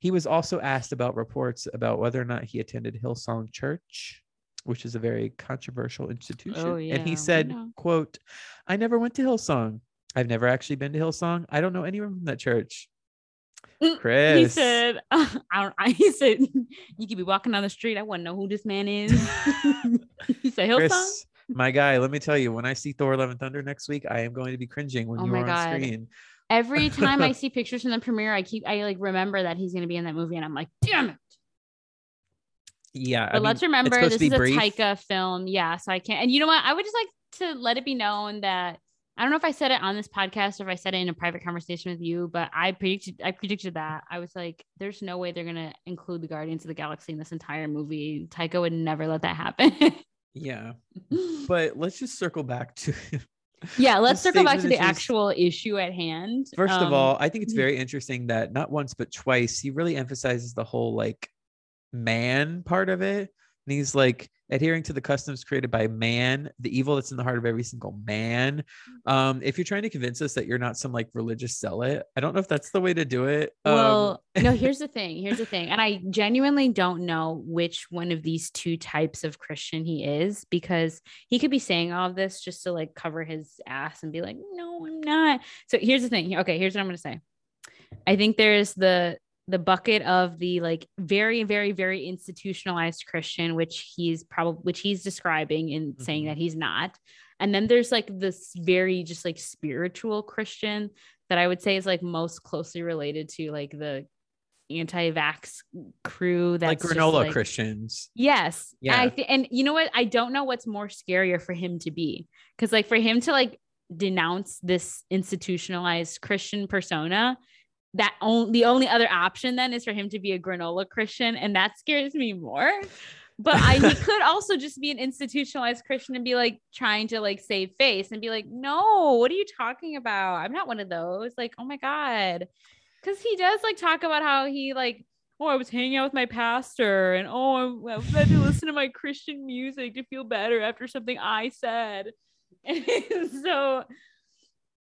He was also asked about reports about whether or not he attended Hillsong Church, which is a very controversial institution. Oh, yeah. And he said, know. quote, I never went to Hillsong. I've never actually been to Hillsong. I don't know anyone from that church. Mm, Chris. He said, I don't, I, he said, you could be walking down the street. I wouldn't know who this man is. he said, Hillsong? Chris, my guy, let me tell you, when I see Thor Love and Thunder next week, I am going to be cringing when Oh you are on screen. Every time I see pictures from the premiere, I keep, I like remember that he's going to be in that movie. And I'm like, damn it. Yeah. But I let's remember this is a brief. Taika film. Yeah. So I can't, and you know what? I would just like to let it be known that I don't know if I said it on this podcast or if I said it in a private conversation with you, but I predicted, I predicted that. I was like, there's no way they're going to include the Guardians of the Galaxy in this entire movie. Taika would never let that happen. Yeah. But let's just circle back to yeah. Let's circle back to the actual issue at hand. First of Um, all, I think it's very interesting that not once but twice he really emphasizes the whole like man part of it. And he's like adhering to the customs created by man, the evil that's in the heart of every single man. Um, if you're trying to convince us that you're not some like religious zealot, I don't know if that's the way to do it. Um, Well, no, here's the thing. Here's the thing. And I genuinely don't know which one of these two types of Christian he is because he could be saying all of this just to like cover his ass and be like, no, I'm not. So here's the thing. Okay, here's what I'm going to say. I think there's the the bucket of the like very very very institutionalized christian which he's probably which he's describing and saying Mhm. that he's not and then there's like this very just like spiritual christian that i would say is like most closely related to like the anti-vax crew that's like granola like- Christians. Yes. Yeah. I th- and you know what? I don't know what's more scarier for him to be. Cause like for him to like denounce this institutionalized Christian persona, that only the only other option then is for him to be a granola Christian. And that scares me more. But I he could also just be an institutionalized Christian and be like trying to like save face and be like, no, what are you talking about? I'm not one of those. Like, oh my God. Cause he does like talk about how he like oh, I was hanging out with my pastor, and oh, I, I had to listen to my Christian music to feel better after something I said. And so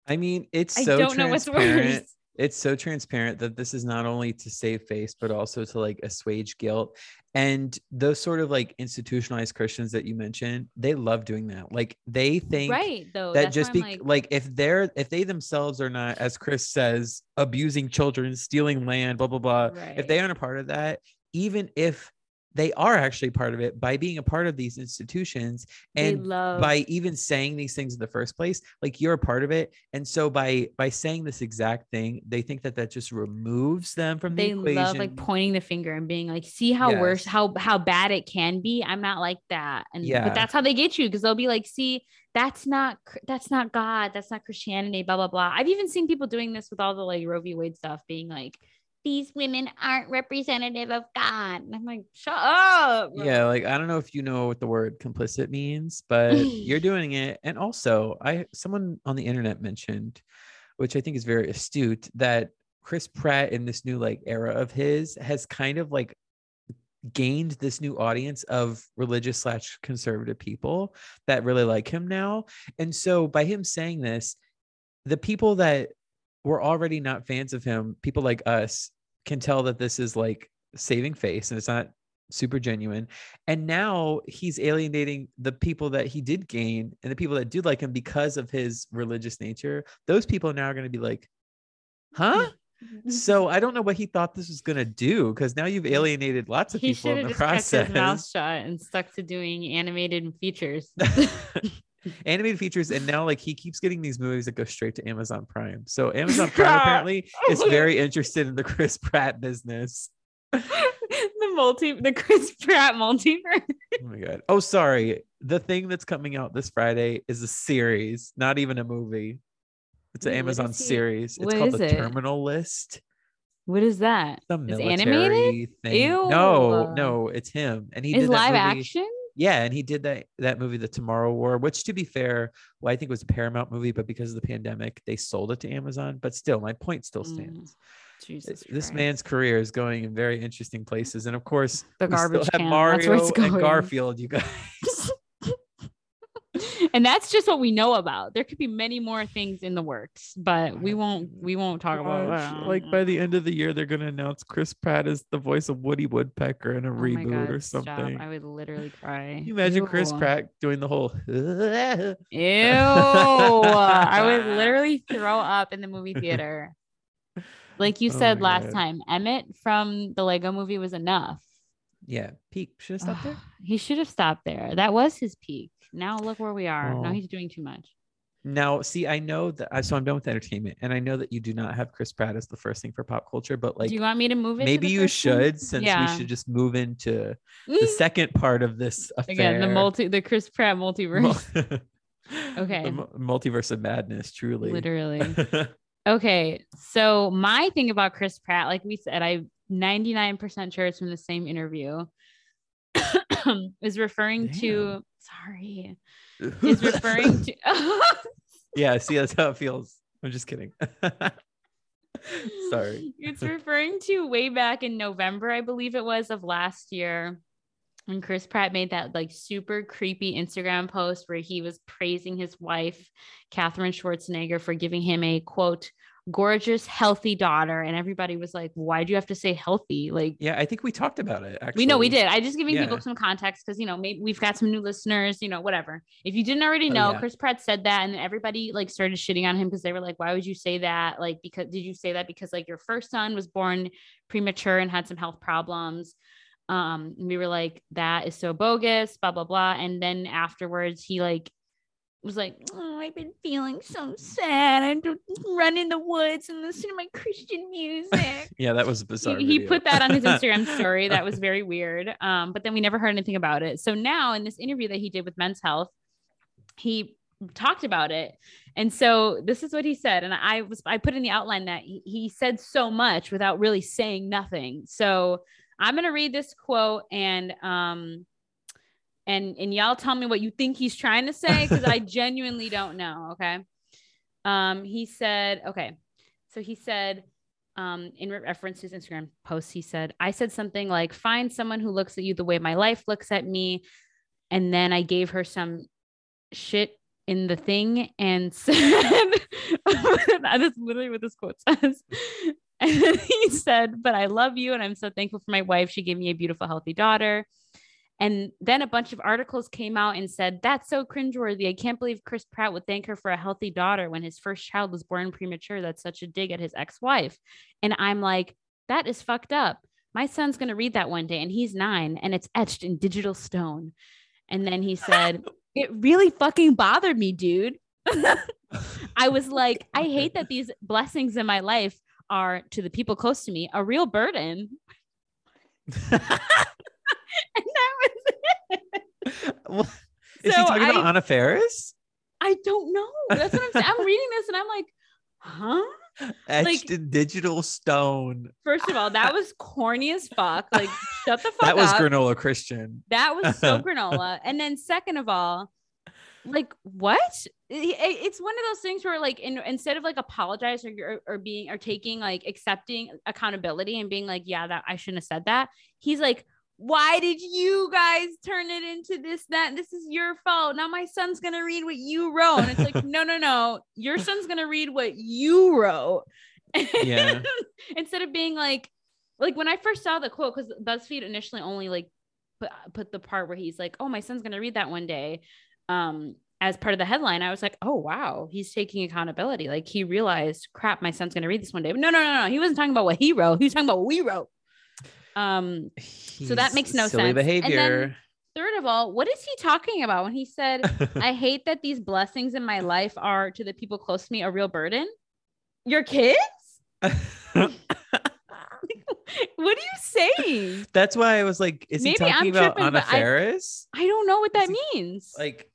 I mean, it's I so don't know what's worse. It's so transparent that this is not only to save face but also to like assuage guilt and those sort of like institutionalized christians that you mentioned they love doing that like they think Right, though. that just be I'm like, if they're if they themselves are not as chris says abusing children stealing land blah blah blah if they aren't a part of that even if they are actually part of it by being a part of these institutions and love by even saying these things in the first place like you're a part of it and so by by saying this exact thing they think that that just removes them from the they equation love like pointing the finger and being like, see how worse, how how bad it can be. I'm not like that. And Yeah. but that's how they get you because they'll be like, see, that's not that's not God, that's not Christianity, blah blah blah. I've even seen people doing this with all the like Roe v. Wade stuff, being like, these women aren't representative of God. And I'm like, shut up. yeah like i don't know if you know what the word complicit means but you're doing it and also i someone on the internet mentioned which i think is very astute that chris pratt in this new like era of his has kind of like gained this new audience of religious slash conservative people that really like him now. And so by him saying this, the people that were already not fans of him, people like us, can tell that this is like saving face and it's not super genuine. And now he's alienating the people that he did gain and the people that do like him because of his religious nature. Those people now are going to be like, huh? so I don't know what he thought this was going to do because now you've alienated lots of he people in the just process. kept his mouth shut and stuck to doing animated features. animated features and now like he keeps getting these movies that go straight to amazon prime so amazon prime apparently is oh very interested in the chris pratt business the multi, the Chris Pratt multiverse. oh my god oh sorry the thing that's coming out this friday is a series not even a movie it's an what amazon series it's what called the it? terminal list What is that? some It's military animated? thing no Ew. no it's him and he Is did live action? Yeah, and he did that that movie, The Tomorrow War, which to be fair, well, I think was a Paramount movie, but because of the pandemic, they sold it to Amazon. But still, my point still Mm, stands. Jesus, this Christ. man's career is going in very interesting places, and of course, The we still garbage have can, that's where Mario and. Garfield. You guys, and that's just what we know about. There could be many more things in the works, but we won't. We won't talk about that. like by the end of the year, they're going to announce Chris Pratt is the voice of Woody Woodpecker in a Oh reboot God, or stop. something. I would literally cry. Can you imagine Chris Pratt doing the whole? Ew! I would literally throw up in the movie theater. Like you Oh said my last God. time, Emmett from the Lego movie was enough. Yeah, peak. Should have stopped there. he should have stopped there. That was his peak. Now look where we are. Now Oh. he's doing too much. Now, see, I know that. I So I'm done with entertainment, and I know that you do not have Chris Pratt as the first thing for pop culture, but like Do you want me to move it? maybe you should, since Yeah. we should just move into the second part of this affair. Again, the multi, the Chris Pratt multiverse. Mul- Okay. the mu- multiverse of madness, truly. Literally. Okay. So my thing about Chris Pratt, like we said, I'm 99% sure it's from the same interview. is referring to sorry. Is referring to yeah, see, that's how it feels. I'm just kidding. Sorry. It's referring to way back in November, I believe it was, of last year. When Chris Pratt made that like super creepy Instagram post where he was praising his wife, Katherine Schwarzenegger, for giving him a quote, gorgeous, healthy daughter. And everybody was like, why do you have to say healthy? Like, Yeah, I think we talked about it. Actually, we know we did. I just giving people some context because you know maybe we've got some new listeners, you know, whatever. If you didn't already Oh, know, yeah. Chris Pratt said that, and everybody like started shitting on him because they were like, "Why would you say that? Like, because did you say that because like your first son was born premature and had some health problems?" Um, and we were like, "That is so bogus," blah blah blah. And then afterwards, he like was like, "Oh, I've been feeling so sad. I don't run in the woods and listen to my Christian music." Yeah, that was bizarre. he, he put that on his Instagram story. That was very weird. Um, but then we never heard anything about it. So now in this interview that he did with Men's Health, he talked about it. And so this is what he said. And I was I put in the outline that he, he said so much without really saying nothing. So I'm gonna read this quote and um and and y'all tell me what you think he's trying to say because I genuinely don't know. Okay. Um, he said, okay. So he said, um, in re- reference to his Instagram post, he said, I said something like, find someone who looks at you the way my life looks at me. And then I gave her some shit in the thing and said, that is literally what this quote says. And he said, But I love you. And I'm so thankful for my wife. She gave me a beautiful, healthy daughter. And then a bunch of articles came out and said, That's so cringeworthy. I can't believe Chris Pratt would thank her for a healthy daughter when his first child was born premature. That's such a dig at his ex wife. And I'm like, That is fucked up. My son's going to read that one day and he's nine and it's etched in digital stone. And then he said, It really fucking bothered me, dude. I was like, I hate that these blessings in my life are to the people close to me a real burden. And that was it. Well, is So he talking I- about Anna Faris? I don't know. That's what I'm saying. I'm reading this and I'm like, huh? Etched in digital stone. First of all, that was corny as fuck. Like, shut the fuck That was up. granola Christian. That was so granola. And then second of all, like what? It's one of those things where like in, instead of like apologize or, or or being or taking like accepting accountability and being like, yeah, that I shouldn't have said that. He's like, why did you guys turn it into this that this is your fault. Now my son's gonna read what you wrote. And it's like no no no. Your son's gonna read what you wrote. Yeah. instead of being like like when i first saw the quote because buzzfeed initially only like put, put the part where he's like oh my son's gonna read that one day um as part of the headline. I was like oh wow. He's taking accountability. Like he realized crap my son's gonna read this one day. But no no no no. He wasn't talking about what he wrote. He was talking about what we wrote um So that makes no silly sense. And then- behavior. Third of all, what is he talking about when he said, I hate that these blessings in my life are to the people close to me a real burden? Your kids? What are you saying? That's why I was like, is Maybe he talking I'm about tripping, Anna but I- I don't know what that Is means. Like,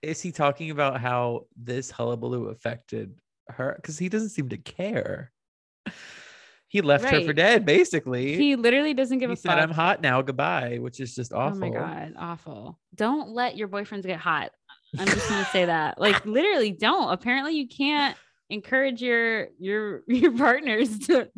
is he talking about how this hullabaloo affected her? Because he doesn't seem to care. He left her for dead, basically. he literally doesn't give He a said, fuck. "I'm hot now. Goodbye," which is just awful Oh my god, awful. Don't let your boyfriends get hot. I'm just gonna say that. Like literally don't. Apparently you can't encourage your your your partners to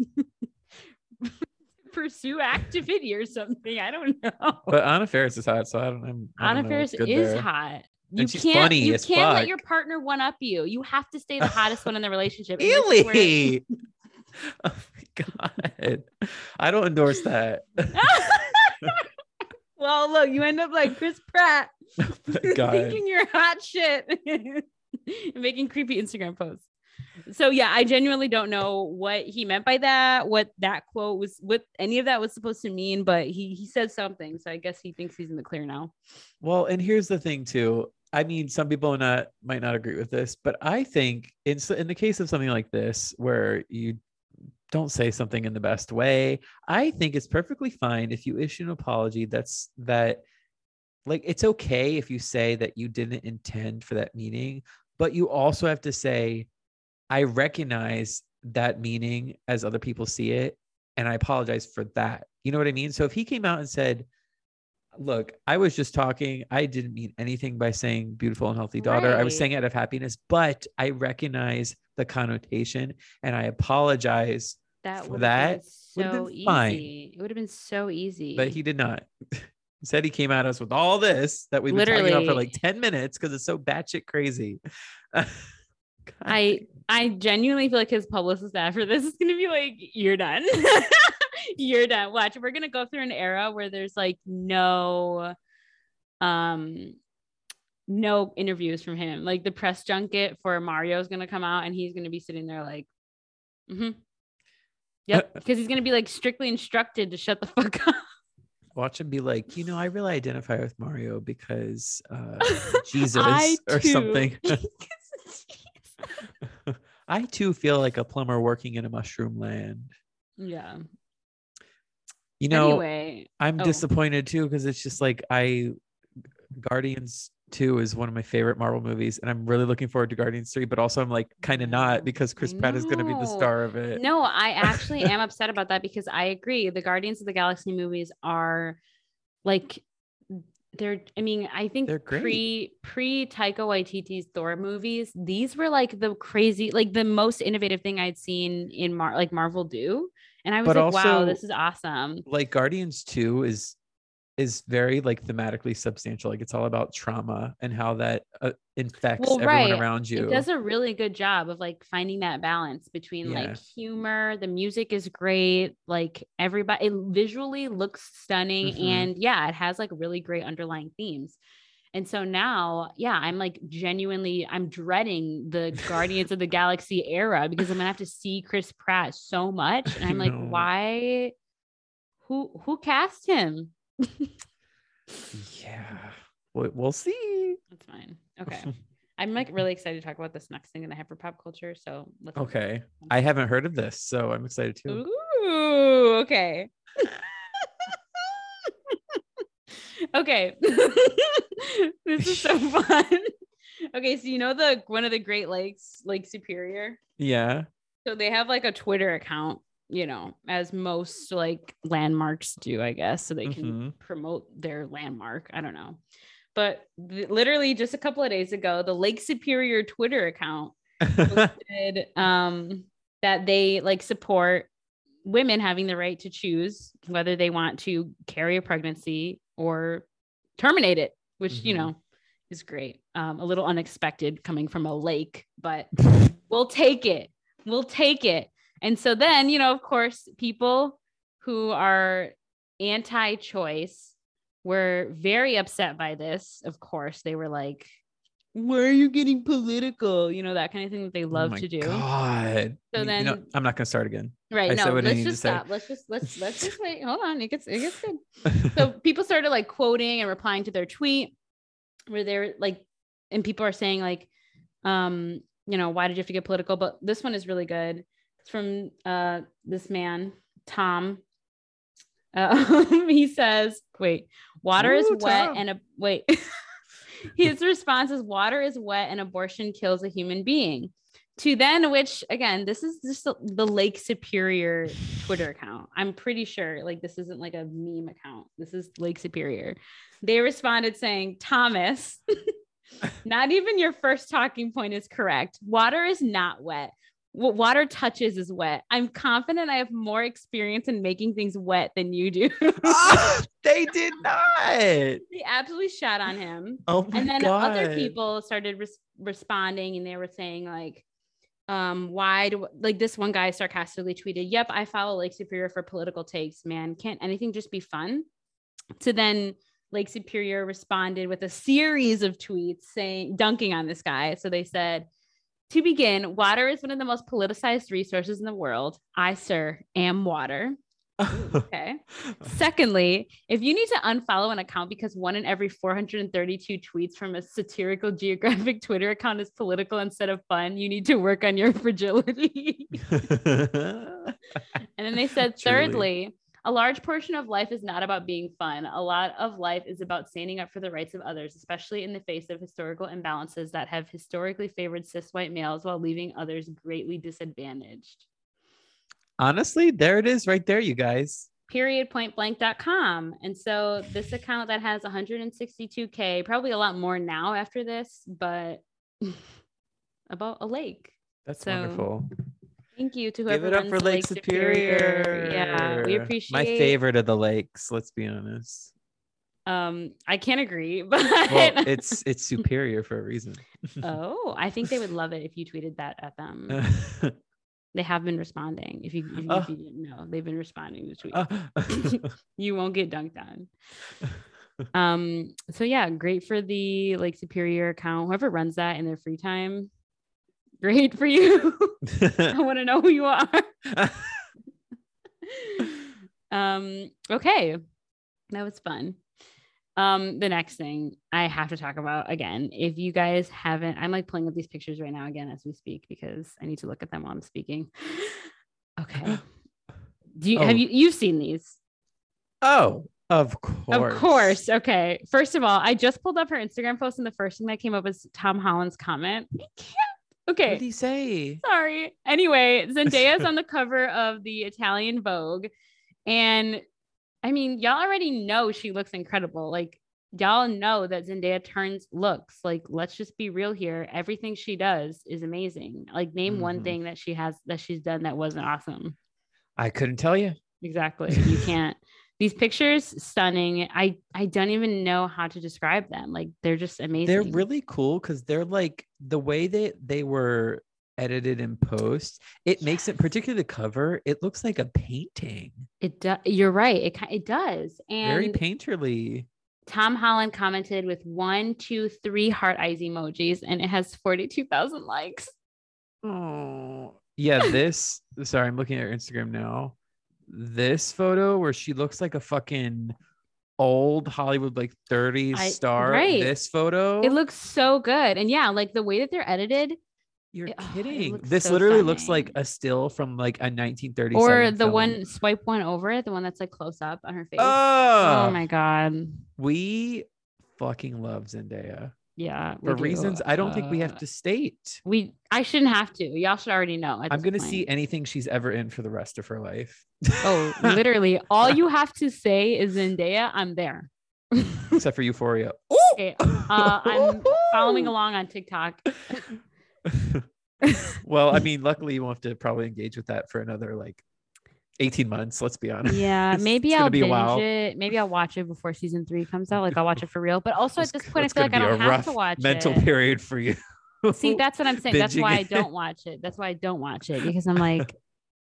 pursue activity or something. I don't know. But Anna Faris is hot, so I don't. I'm, I Anna don't Faris is there. hot. You she's can't funny you can't let your partner one up you. You have to stay the hottest one in the relationship. and this is where- Really? oh my god! I don't endorse that. well, look, you end up like Chris Pratt. Oh thinking you're hot shit and making creepy Instagram posts. So yeah, I genuinely don't know what he meant by that, what that quote was, what any of that was supposed to mean, but he he said something, so I guess he thinks he's in the clear now. Well, and here's the thing too. I mean, some people not might not agree with this, but I think in in the case of something like this, where you don't say something in the best way, I think it's perfectly fine if you issue an apology. That's that, like, it's okay if you say that you didn't intend for that meaning, but you also have to say, I recognize that meaning as other people see it, and I apologize for that. You know what I mean? So if he came out and said, look, I was just talking. I didn't mean anything by saying beautiful and healthy daughter. I was Right. saying out of happiness, but I recognize the connotation and I apologize. That would that, have been so been easy. fine. It would have been so easy. But he did not. Said he came at us with all this that we've been talking about for like 10 minutes because it's so batshit crazy. I. I genuinely feel like his publicist after this is gonna be like, "You're done, you're done." Watch, we're gonna go through an era where there's like no, um, no interviews from him. Like the press junket for Mario is gonna come out, and he's gonna be sitting there like, "Mm-hmm, yep," because he's gonna be like strictly instructed to shut the fuck up. Watch him be like, you know, I really identify with Mario because uh, Jesus or too- something. I too feel like a plumber working in a mushroom land. yeah. You know, anyway, I'm oh. disappointed too because it's just like I Guardians 2 is one of my favorite Marvel movies and I'm really looking forward to Guardians 3 but also I'm like kind of not because Chris Pratt is going to be the star of it. No, I actually am upset about that because I agree. The Guardians of the Galaxy movies are like they're I mean, I think They're great. pre pre Taika Waititi's Thor movies, these were like the crazy like the most innovative thing I'd seen in Mar- like Marvel do. And I was But like, wow, this is awesome. Like Guardians 2 is is very like thematically substantial like it's all about trauma and how that uh, infects Well, everyone right. around you. It does a really good job of like finding that balance between Yeah. like humor, the music is great, like everybody it visually looks stunning Mhm. and yeah, it has like really great underlying themes. And so now, yeah, I'm like genuinely I'm dreading the Guardians of the Galaxy era because I'm going to have to see Chris Pratt so much and I'm like, why who who cast him? Yeah. We- We'll see. That's fine. Okay. I'm like really excited to talk about this next thing in the hyper pop culture. So let's Okay. I haven't heard of this, so I'm excited too. Ooh, okay. okay. this is so fun. Okay, so you know the one of the Great Lakes, Lake Superior. Yeah. So they have like a Twitter account, you know, as most like landmarks do, I guess, so they can Mhm. promote their landmark. I don't know. But th- literally just a couple of days ago, the Lake Superior Twitter account posted um that they like support women having the right to choose whether they want to carry a pregnancy or terminate it, which, you Mhm. know, is great. Um, a little unexpected coming from a lake, but we'll take it. We'll take it. And so then, you know, of course, people who are anti choice were very upset by this. Of course, they were like, why are you getting political? You know, that kind of thing that they Oh love my to do. God. So You- you know, then- I'm not gonna start again. Right. I no, said what let's just say. stop. Let's just let's let's just wait. Hold on. It gets it gets good. So people started like quoting and replying to their tweet where they're like, and people are saying like, um, you know, why did you have to get political? But this one is really good. It's from uh this man, Tom. Uh, he says, wait, water is wet Tom. and a wait. His response is water is wet and abortion kills a human being. To then, which again, this is just the, the Lake Superior Twitter account. I'm pretty sure like this isn't like a meme account. This is Lake Superior. They responded saying, Thomas, not even your first talking point is correct. Water is not wet. What water touches is wet. I'm confident I have more experience in making things wet than you do. Ah, they did not. they absolutely shot on him. Oh my and then God. other people started res- responding and they were saying like um why do like this one guy sarcastically tweeted yep i follow lake superior for political takes man can't anything just be fun to then lake superior responded with a series of tweets saying dunking on this guy so they said to begin water is one of the most politicized resources in the world i sir am water okay Secondly, if you need to unfollow an account because one in every 432 tweets from a satirical geographic Twitter account is political instead of fun, you need to work on your fragility. and then they said, Truly. thirdly, a large portion of life is not about being fun. A lot of life is about standing up for the rights of others, especially in the face of historical imbalances that have historically favored cis white males while leaving others greatly disadvantaged. Honestly, there it is right there, you guys. period point blank.com. And so this account that has 162k, probably a lot more now after this, but about a lake. That's So, wonderful. Thank you to Give whoever it up for the Lake Superior. Yeah, we appreciate my favorite of the lakes. Let's be honest. Um, I can't agree, but Well, it's it's superior for a reason. oh, I think they would love it if you tweeted that at them. They have been responding. If you, if Oh. if you didn't know, they've been responding to tweets. you won't get dunked on. Um, so yeah, great for the Lake Superior account. Whoever runs that in their free time, great for you. I want to know who you are. um, okay. That was fun. Um, the next thing I have to talk about again, if you guys haven't, I'm like pulling up these pictures right now again as we speak because I need to look at them while I'm speaking. Okay. Do you Oh. have you you've seen these? oh, of course. Of course. Okay. First of all, I just pulled up her Instagram post, and the first thing that came up was Tom Holland's comment. I can't. What Okay. did he say? Sorry. Anyway, Zendaya's on the cover of the Italian Vogue. And I mean, y'all already know she looks incredible. Like, y'all know that Zendaya turns looks. Like, let's just be real here. Everything she does is amazing. Like, name one Mhm. thing that she has that she's done that wasn't awesome. I couldn't tell you. Exactly. You can't. These pictures stunning. I I don't even know how to describe them. Like they're just amazing. They're really cool because they're like the way they they were edited in post. It makes it particularly the cover. It looks like a painting. it does. You're right. It ki- it does. Very painterly. Tom Holland commented with one, two, three heart eyes emojis, and it has forty two thousand likes. Oh yeah, this sorry, I'm looking at her Instagram now. This photo where she looks like a fucking old Hollywood like 30s I- star. right. This photo. It looks so good, and yeah, like the way that they're edited, You're it- oh, kidding. looks this so literally looks like a still from like a 1930s. or the film. one swipe one over it, the one that's like close up on her face. Oh, oh my god. we fucking love Zendaya Yeah. for do. reasons I don't think we have Uh, to state. We I shouldn't have to. Y'all should already know. I'm gonna point. see anything she's ever in for the rest of her life. Oh, literally, all you have to say is Zendaya. I'm there. except for Euphoria. Okay, uh, I'm following along on TikTok. well, I mean, luckily you won't have to probably engage with that for another like 18 months. Let's be honest. Yeah, maybe I'll binge it. Maybe I'll watch it before season three comes out. Like I'll watch it for real. But also at this point, I feel like I don't have to watch mental it. period for you. See, that's what I'm saying. That's why I don't watch it. That's why I don't watch it because I'm like,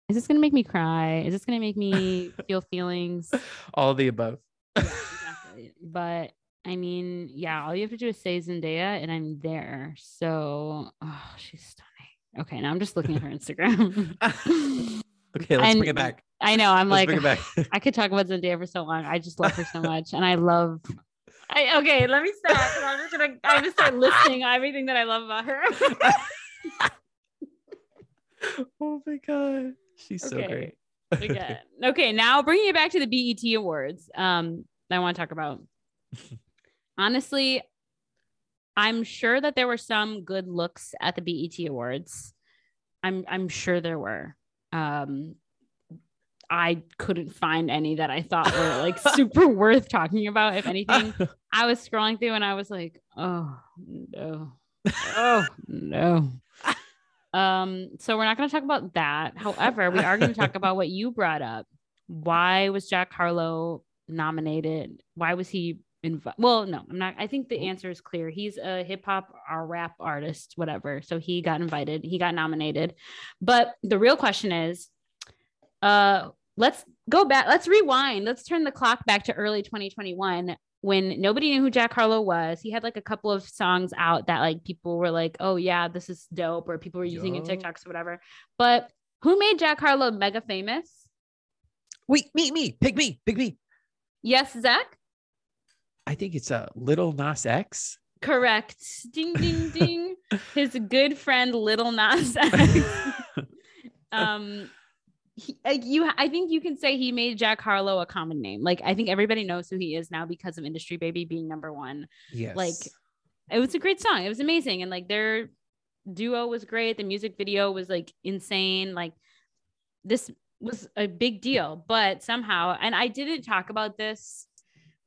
is this gonna make me cry? Is this gonna make me feel feelings? all of the above. Yeah, exactly. But I mean, yeah, all you have to do is say Zendaya, and I'm there. So, oh, she's stunning. Okay, now I'm just looking at her Instagram. Okay, let's bring it back. I know. I'm Let's like, bring it back. I could talk about Zendaya for so long. I just love her so much, and I love. I okay. Let me stop. I'm just gonna. I'm just start listing everything that I love about her. oh my god, she's so great. Again. Okay, now bringing it back to the BET Awards. Um, I want to talk about. Honestly, I'm sure that there were some good looks at the BET Awards. I'm I'm sure there were. Um, I couldn't find any that I thought were like super worth talking about. If anything, I was scrolling through and I was like, oh no, oh no. Um, so we're not going to talk about that. However, we are going to talk about what you brought up. Why was Jack Harlow nominated? Why was he Well, no, I'm not. I think the answer is clear. He's a hip hop or rap artist, whatever. So he got invited. He got nominated. But the real question is, uh, let's go back. Let's rewind. Let's turn the clock back to early 2021 when nobody knew who Jack Harlow was. He had like a couple of songs out that like people were like, "Oh yeah, this is dope," or people were using in TikToks or whatever. But who made Jack Harlow mega famous? Wait, me, me, pick me, pick me. Yes, Zach. I think it's a Lil Nas X. Correct. Ding ding ding. His good friend Lil Nas X. um he, like you i think you can say he made jack harlow a common name like i think everybody knows who he is now because of industry baby being number one yes. like it was a great song it was amazing and like their duo was great the music video was like insane like this was a big deal but somehow and i didn't talk about this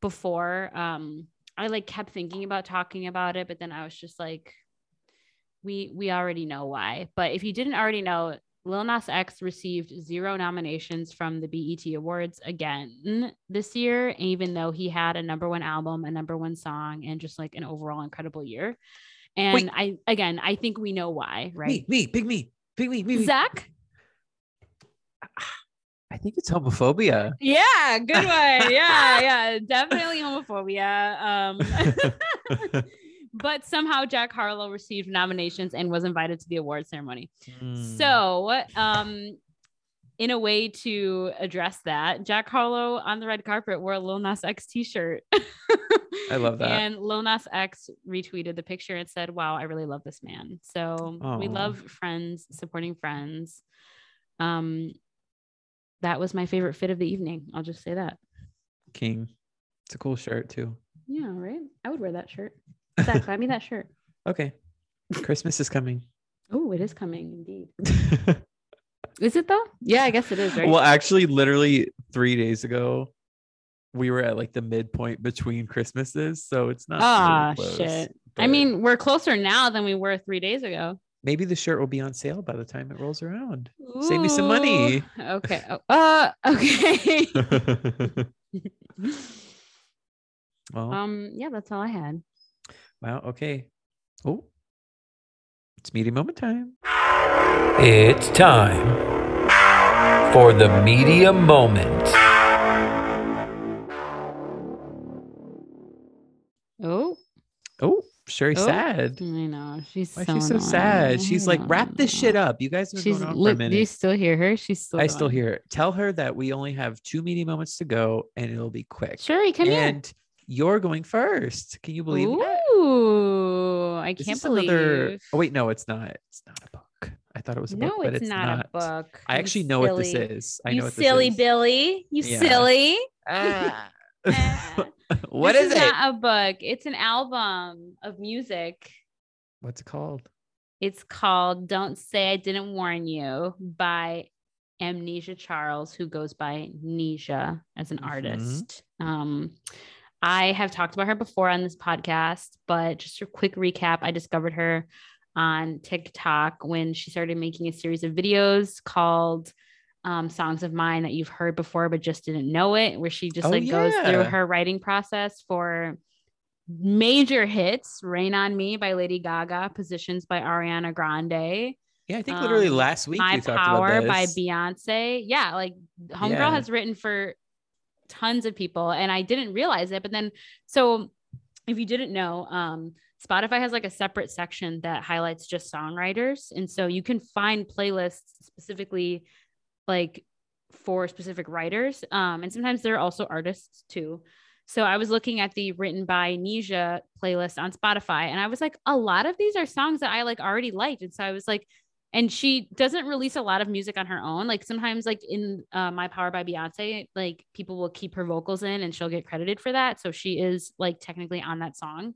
before um i like kept thinking about talking about it but then i was just like we we already know why but if you didn't already know Lil Nas X received zero nominations from the BET Awards again this year, even though he had a number one album, a number one song, and just like an overall incredible year. And Wait. I, again, I think we know why, right? me, me, pick me, pick me, me, me. Zach? I think it's homophobia. Yeah, good one. Yeah, yeah, definitely homophobia. Um, but somehow Jack Harlow received nominations and was invited to the award ceremony. Mm. So, um, in a way to address that, Jack Harlow on the red carpet wore a Lil Nas X t-shirt. I love that. And Lil Nas X retweeted the picture and said, "Wow, I really love this man." So we love friends supporting friends. Um, that was my favorite fit of the evening. I'll just say that. King. It's a cool shirt too. Yeah, right. I would wear that shirt. Zach, buy me that shirt. Okay. Christmas is coming. Oh, it is coming indeed. Is it though? Yeah, I guess it is, right? Well, actually, literally three days ago, we were at like the midpoint between Christmases. So it's not. Ah, really close, shit. I mean, we're closer now than we were three days ago. Maybe the shirt will be on sale by the time it rolls around. Save me some money. Okay. Oh, uh, okay. well, um, yeah, that's all I had. wow. Okay. Oh, it's media moment time. It's time for the media moment. Sherry Oh. sad. I know. She's Why so she's so sad? She's like, wrap this shit up. You guys have She's going on for a look, minute. do you still hear her? She's still I still hear it. Tell her that we only have two media moments to go and it'll be quick. Sherry, come and you're going first. Can you here. believe that? Ooh, I can't this another- believe. Oh wait, no, it's not. It's not a book. I thought it was a book, no, but it's, it's, not, a book. I You actually know what this is. I you know what silly this is. Billy. You Yeah. silly. Ah. What This is, is it? Not a book. It's an album of music. What's it called? It's called "Don't Say I Didn't Warn You" by Amnesia Charles, who goes by Nija as an Mhm. artist. Um, I have talked about her before on this podcast, but just a quick recap: I discovered her on TikTok when she started making a series of videos called um, songs of mine that you've heard before but just didn't know it, where she just Oh, like goes through her writing process for major hits Rain on Me by Lady Gaga, Positions by Ariana Grande, Yeah, I think literally um, last week My you talked Power by. Beyonce. Yeah, like Homegirl Yeah. has written for tons of people and I didn't realize it. But then, so if you didn't know, um, Spotify has like a separate section that highlights just songwriters. And so you can find playlists specifically like for specific writers. Um, and sometimes there are also artists too. So I was looking at the written by Nija playlist on Spotify and I was like, a lot of these are songs that I like already liked. And so I was like, and she doesn't release a lot of music on her own. Like sometimes, like in uh, My Power by Beyonce, like people will keep her vocals in and she'll get credited for that. So she is like technically on that song.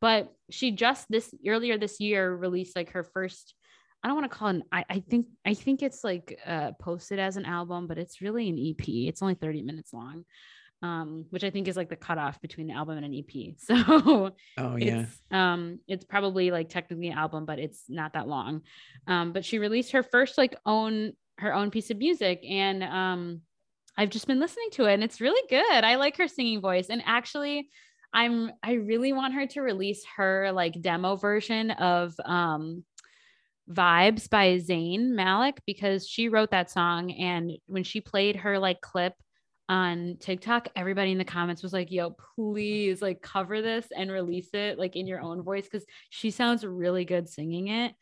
But she just this earlier this year released like her first. I don't want to call it. An, I I think I think it's like uh, posted as an album, but it's really an EP. It's only thirty minutes long, um, which I think is like the cutoff between an album and an EP. So oh yeah. it's um it's probably like technically an album but it's not that long um but she released her first like own her own piece of music and um i've just been listening to it and it's really good i like her singing voice and actually i'm i really want her to release her like demo version of um vibes by zayn malik because she wrote that song and when she played her like clip on TikTok, everybody in the comments was like, yo, please like cover this and release it like in your own voice because she sounds really good singing it.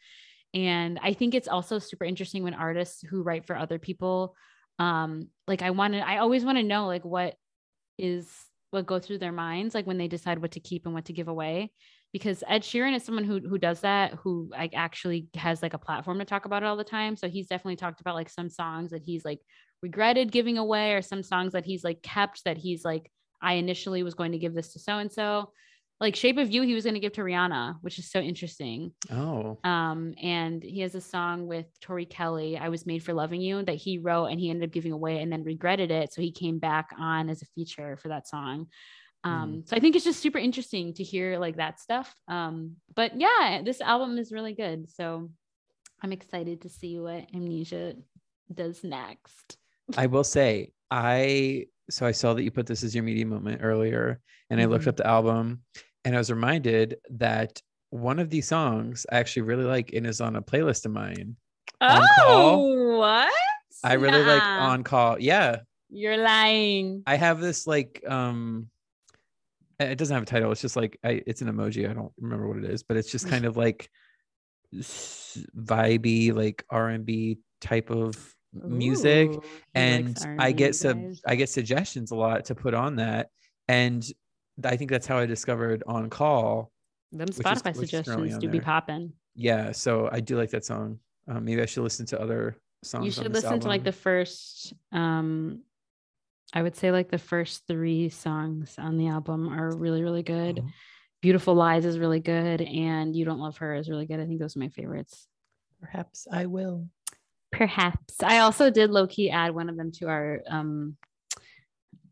And I think it's also super interesting when artists who write for other people, um, like I want to, I always want to know like what is what go through their minds, like when they decide what to keep and what to give away. Because Ed Sheeran is someone who who does that, who like actually has like a platform to talk about it all the time. So he's definitely talked about like some songs that he's like regretted giving away or some songs that he's like kept that he's like I initially was going to give this to so and so. Like Shape of You he was going to give to Rihanna, which is so interesting. Oh. Um and he has a song with Tori Kelly, I was made for loving you that he wrote and he ended up giving away and then regretted it so he came back on as a feature for that song. Um so I think it's just super interesting to hear like that stuff. Um but yeah, this album is really good. So I'm excited to see what Amnesia does next. I will say, I so I saw that you put this as your media moment earlier, and I looked Mhm. up the album, and I was reminded that one of these songs I actually really like and is on a playlist of mine. oh what? I really like on call. Yeah, You're lying. I have this like um it doesn't have a title. It's just like I it's an emoji. I don't remember what it is, but it's just kind of like vibey like R&B type of music Ooh, and I get guys. I get suggestions a lot to put on that and I think that's how I discovered on call. them Spotify is suggestions on do be popping. Yeah, so I do like that song. Um, maybe I should listen to other songs. You should listen to like the first um I would say like the first three songs on the album are really, really good. Oh, Beautiful Lies is really good, and You Don't Love Her is really good. I think those are my favorites. perhaps I will. Perhaps. I also did low key add one of them to our um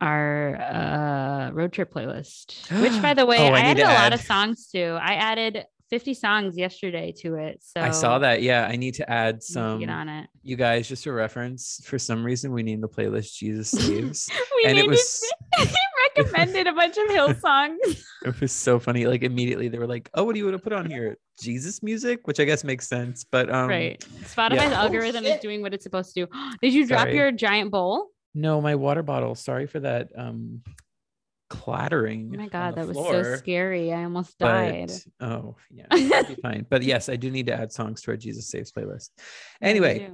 our uh road trip playlist. Which by the way, Oh, I I, added to a lot add- of songs to. I added 50 songs yesterday to it. So I saw that. Yeah, I need to add you need some. get on it. You guys, just a reference. For some reason, we named the playlist "Jesus Saves." we And it named was- it, recommended a bunch of hill songs. it was so funny. Like immediately, they were like, "Oh, what do you want to put on here? Jesus music?" Which I guess makes sense. But um, right. Spotify's yeah. Oh, algorithm is doing what it's supposed to do. Did you drop Sorry. your giant bowl? no, my water bottle. Sorry for that. Um, clattering. Oh my god, that was so scary. I almost died. But, oh yeah, fine. But yes, I do need to add songs to our Jesus Saves playlist. Anyway,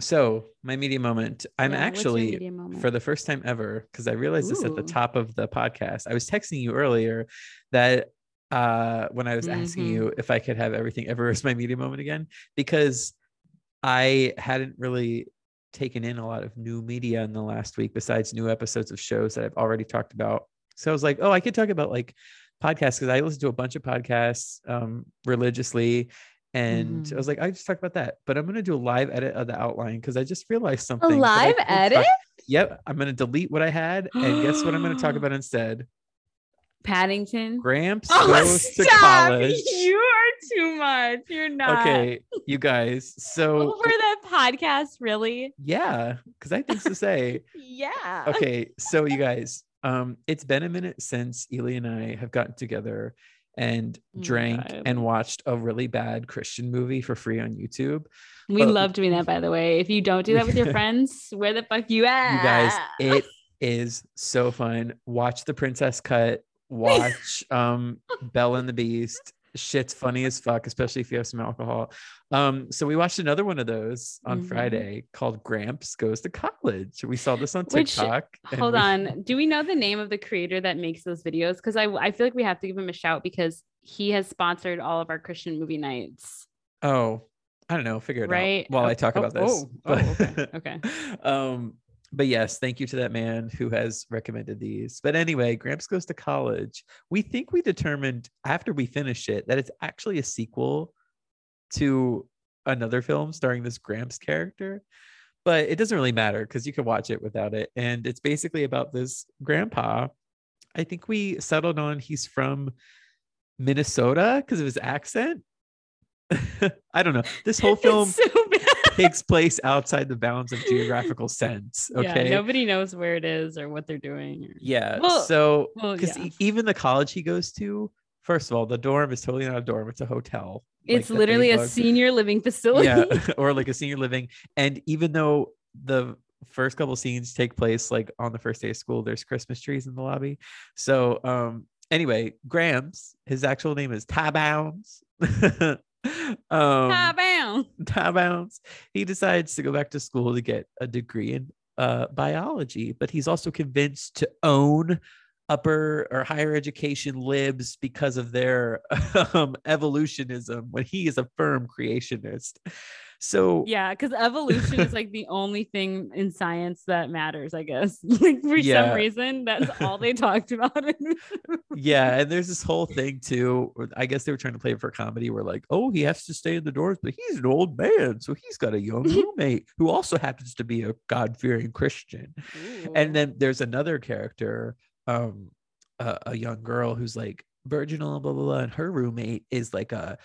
so my media moment. I'm Yeah, actually moment? for the first time ever because I realized this at the top of the podcast. I was texting you earlier that uh when I was asking Mhm. you if I could have everything ever as my media moment again because I hadn't really taken in a lot of new media in the last week besides new episodes of shows that I've already talked about. So I was like, oh, I could talk about like podcasts because I listen to a bunch of podcasts um religiously. And I Mhm. was like, I just talk about that, but I'm gonna do a live edit of the outline because I just realized something. I live could talk- edit? Yep, I'm gonna delete what I had, and guess what I'm gonna talk about instead? Paddington. Gramps Oh, goes to college. You are too much. You're not. Okay, you guys. So Over that podcast, really? yeah, because I think to say. Yeah. okay so you guys um it's been a minute since Ely and I have gotten together and Oh drank and watched a really bad Christian movie for free on YouTube. We But- love doing that, by the way. If you don't do that with your friends, where the fuck you at? You guys, it is so fun. Watch the princess cut, watch um Belle and the Beast. Shit's funny as fuck, especially if you have some alcohol. Um, so we watched another one of those on Mhm. Friday called Gramps Goes to College. We saw this on Which- TikTok. Hold we- on. Do we know the name of the creator that makes those videos? Because I, I feel like we have to give him a shout because he has sponsored all of our Christian movie nights. Oh, I don't know. Figure it Right? out while I Oh, talk oh, about this. oh, oh, okay, okay. um, but yes, thank you to that man who has recommended these. But anyway, Gramps goes to college. We think we determined after we finished it that it's actually a sequel to another film starring this Gramps character. But it doesn't really matter because you can watch it without it. And it's basically about this grandpa. I think we settled on he's from Minnesota because of his accent. I don't know. This whole film so bad. Takes place outside the bounds of geographical sense. Okay. Yeah, nobody knows where it is or what they're doing. or- Yeah. Well- so, well, because yeah. even the college he goes to, first of all, the dorm is totally not a dorm; it's a hotel. It's they literally a senior living facility. yeah, or like a senior living. And even though the first couple scenes take place like on the first day of school, there's Christmas trees in the lobby. So, um, anyway, Grams, his actual name is Ty Bounds. um, Ah, bam. Ty Bounds, he decides to go back to school to get a degree in uh, biology, but he's also convinced to own upper or higher education libs because of their um, evolutionism when he is a firm creationist. So Yeah, because evolution is like the only thing in science that matters, I guess. like for Yeah. some reason, that's all they talked about. in this movie. yeah, and there's this whole thing too. I guess they were trying to play it for comedy. Where like, oh, he has to stay in the doors, but he's an old man, so he's got a young roommate who also happens to be a God fearing Christian. and then there's another character um a, a young girl who's like virginal blah blah blah and her roommate is like a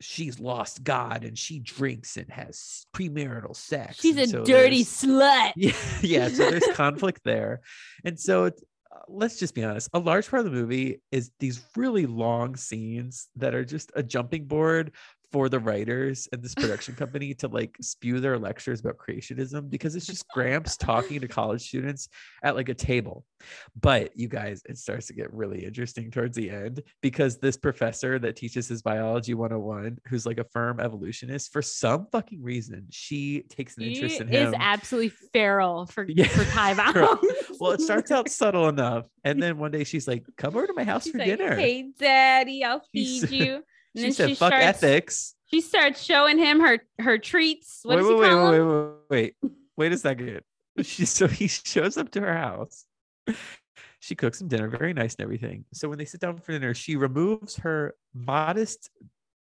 she's lost god and she drinks and has premarital sex she's a so dirty slut. yeah yeah so there's conflict there and so it's, uh, let's just be honest a large part of the movie is these really long scenes that are just a jumping board for the writers and this production company to like spew their lectures about creationism because it's just gramps talking to college students at like a table but you guys it starts to get really interesting towards the end because this professor that teaches his biology 101 who's like a firm evolutionist for some fucking reason she takes an He interest in him. is absolutely feral for, Yeah, for Ty well, it starts out subtle enough. And then one day she's like, come over to my house She's for like, dinner. Hey, daddy, I'll feed said- you. And she then said, she fuck starts, ethics. She starts showing him her her treats. What wait, does wait, he wait, call wait, them? wait, wait, wait. Wait a second. She so he shows up to her house. She cooks him dinner, very nice and everything. So when they sit down for dinner, she removes her modest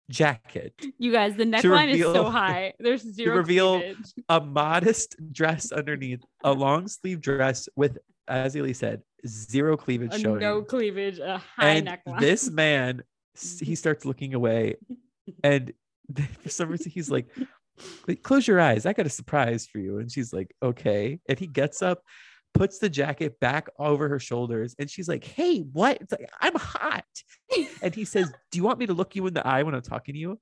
jacket, You guys, the neckline is so high. There's zero reveal cleavage. a modest dress underneath, a long sleeve dress with, as Ely said, zero cleavage A showing. no cleavage, a high and neckline. this man he mm-hmm. starts looking away and for some reason he's like close your eyes i got a surprise for you. And she's like okay. And he gets up puts the jacket back over her shoulders and she's like hey what? It's like i'm hot. And he says do you want me to look you in the eye when i'm talking to you?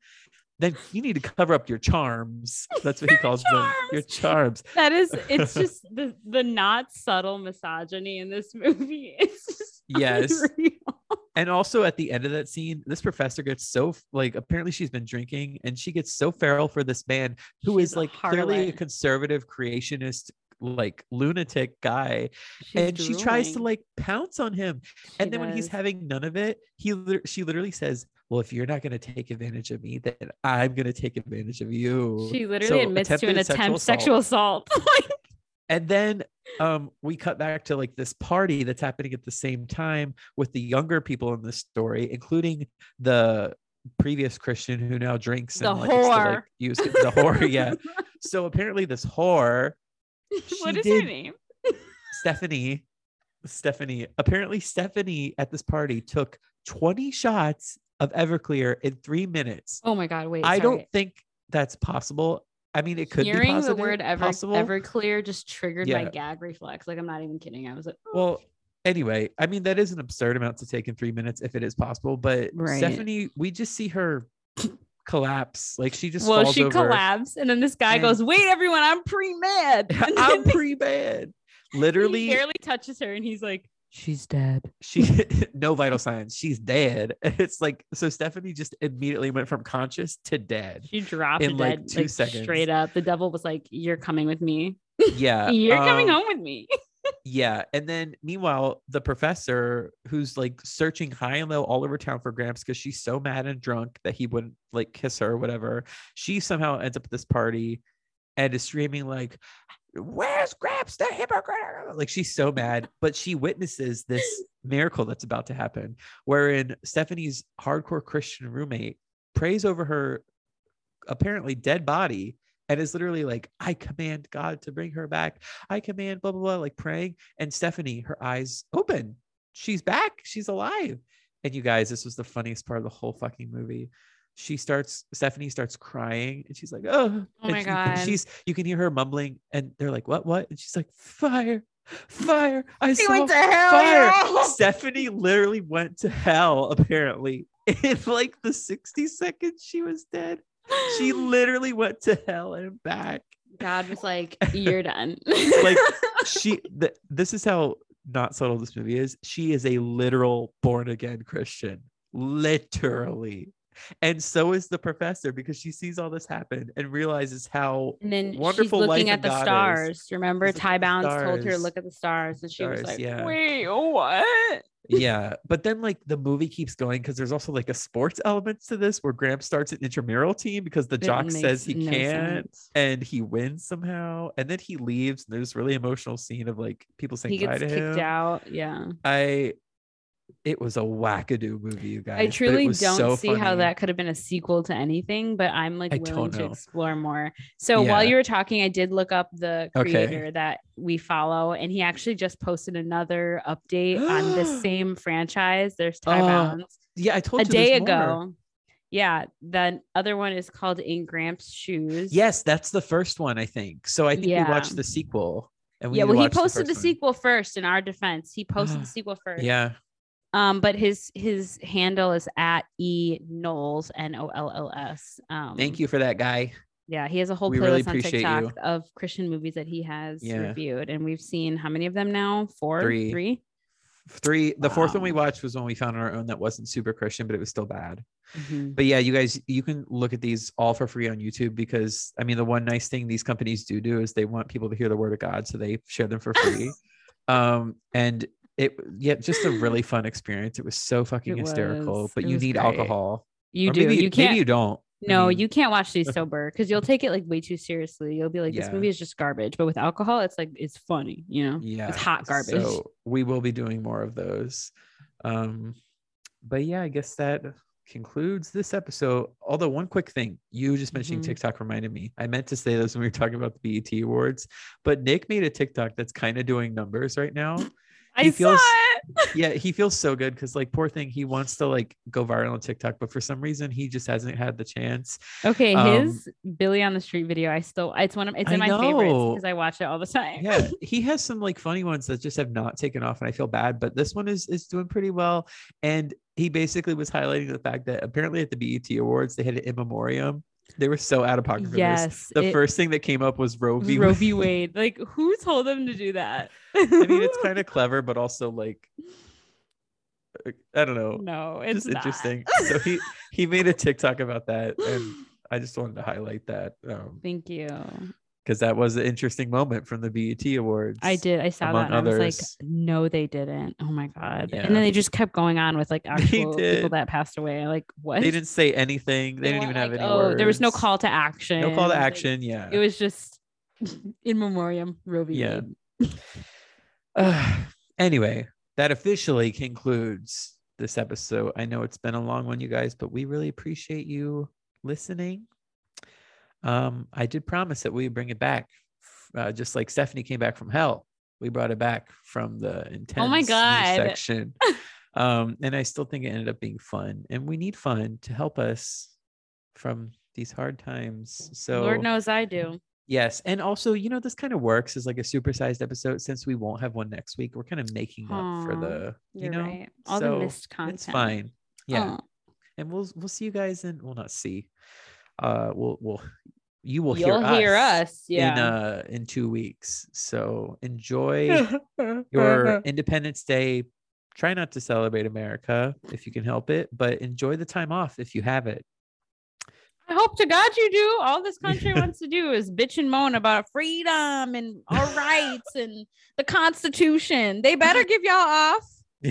Then you need to cover up your charms. That's what he calls them. your charms. That is, it's just the the not subtle misogyny in this movie. It's just Yes. unreal. And also at the end of that scene, this professor gets so like apparently she's been drinking and she gets so feral for this man who is She's a like clearly a conservative creationist like lunatic guy. She's and she tries to like pounce on him. And She then when he's having none of it he she literally says well if you're not going to take advantage of me then i'm going to take advantage of you. She literally So, admits to an attempt sexual sexual assault. Like, and then um, we cut back to like this party that's happening at the same time with the younger people in this story, including the previous Christian who now drinks The and likes to, like, whore. use the whore. Yeah. So apparently this whore, what is did her name? Stephanie. Stephanie. Apparently Stephanie at this party took 20 shots of Everclear in three minutes. Oh my god, wait. I sorry. don't think that's possible. I mean, it could be Hearing positive, the word ever possible. Everclear just triggered my gag reflex. Like I'm not even kidding. I was like, "Oh." Well, anyway, I mean that is an absurd amount to take in three minutes if it is possible. But Right. Stephanie, we just see her collapse. Like she just well, falls she over. collapsed, and then this guy And- goes, "Wait, everyone, I'm pre med." I'm pretty bad. Literally, he barely touches her, and he's like, "She's dead." she no vital signs. She's dead. It's like so. Stephanie just immediately went from conscious to dead. She dropped In, like, dead, two like, seconds. straight up. The devil was like, "You're coming with me. Yeah, You're coming um, home with me." Yeah. And then meanwhile, the professor who's like searching high and low all over town for Gramps because she's so mad and drunk that he wouldn't like kiss her or whatever. She somehow ends up at this party and is screaming like, Where's Gramps the hypocrite? Like she's so mad, but she witnesses this miracle that's about to happen, wherein Stephanie's hardcore Christian roommate prays over her apparently dead body and is literally like, I command God to bring her back. I command blah blah blah, like praying. And Stephanie, her eyes open. She's back. She's alive. And you guys, this was the funniest part of the whole fucking movie. She starts, Stephanie starts crying and she's like, Oh, Oh my she- God. She's you can hear her mumbling, and they're like, What, what? And she's like, Fire, fire. I He saw went to hell. fire. yeah. Stephanie literally went to hell, apparently. In like the 60 seconds she was dead. She literally went to hell and back. God was like, "You're done." Like, She th- this is how not subtle this movie is. She is a literal born again Christian. Literally. And so is the professor because she sees all this happen and realizes how And then Wonderful she's looking in at the God is- stars. Remember, She's Ty Bounds told her to look at the stars, and she was like, yeah. "Wait, what?" yeah but then like the movie keeps going because there's also like a sports element to this where Graham starts an intramural team because the It jock says he no can't sense. and he wins somehow and then he leaves and there's really emotional scene of like people saying He gets to kicked him out. Yeah, i it was a wackadoo movie you guys I truly don't so see how that could have been a sequel to anything, but I'm like I willing to explore more. So while you were talking, I did look up the Okay. creator that we follow, and he actually just posted another update on the same franchise. There's Ty Oh, Bounds yeah i told a you day there's more. ago. Yeah, the other one is called In Gramps Shoes. yes that's the first one i think so i think we watched the sequel and we yeah. Well, he posted the, one. sequel first. In our defense, he posted the sequel first. yeah Um, but his his handle is at e knowles n o l l s. Um, thank you for that guy Yeah, he has a whole We playlist really on TikTok you. of Christian movies that he has Yeah. reviewed, and we've seen how many of them now? Four, Three. three. three the fourth one we watched was one we found on our own that wasn't super christian but it was still bad Mhm. but yeah you guys you can look at these all for free on youtube because i mean the one nice thing these companies do do is they want people to hear the word of god so they share them for free um and it yeah just a really fun experience it was so fucking It hysterical was. but you need great. alcohol You Or do. maybe, you can't. maybe you don't I no, mean, you can't watch these sober because you'll take it like way too seriously. You'll be like, this Yeah. movie is just garbage. But with alcohol, it's like it's funny. You know, yeah it's hot garbage. so we will be doing more of those um but yeah i guess that concludes this episode although one quick thing you just mentioning Mhm. tiktok reminded me i meant to say this when we were talking about the bet awards but nick made a tiktok that's kind of doing numbers right now I he feels- saw it. yeah he feels so good because like poor thing he wants to like go viral on tiktok but for some reason he just hasn't had the chance Okay, Um, his Billy on the Street video. I still, it's one of, it's in I my favorites because I watch it all the time. yeah he has some like funny ones that just have not taken off and i feel bad but this one is is doing pretty well and he basically was highlighting the fact that apparently at the bet awards they had an in memoriam they were so out of pocket for this yes. the it- first thing that came up was roe v Roe Wade. v. Wade. Like, who told them to do that? i mean it's kind of clever but also like i don't know no, it's just interesting so he he made a tiktok about that and i just wanted to highlight that um Thank you. Because that was an interesting moment from the bet awards I did. I saw that. And I was like, no, they didn't. Oh my god. Yeah. And then they just kept going on with like actual people that passed away. Like what? they didn't say anything they, didn't weren't even have any oh, there was no call to action. no call to Like, action yeah it was just in memoriam. Roe v. Yeah. Uh, anyway that officially concludes this episode i know it's been a long one you guys but we really appreciate you listening um i did promise that we would bring it back uh, just like stephanie came back from hell we brought it back from the intense Oh my God. section Um, and I still think it ended up being fun. And we need fun to help us from these hard times. So Lord knows I do. Yes. And also, you know, this kind of works as like a supersized episode since we won't have one next week. We're kind of making up for the, you know, right. All so the missed content. it's fine. Yeah. Aw. And we'll, we'll see you guys in, we'll not see, uh, we'll, we'll, you will You'll hear, hear us, us. Yeah. in, uh, in two weeks. So enjoy your Independence Day. Try not to celebrate America if you can help it, but enjoy the time off if you have it. I hope to God you do. All this country wants to do is bitch and moan about freedom and our rights and the Constitution. They better give y'all off.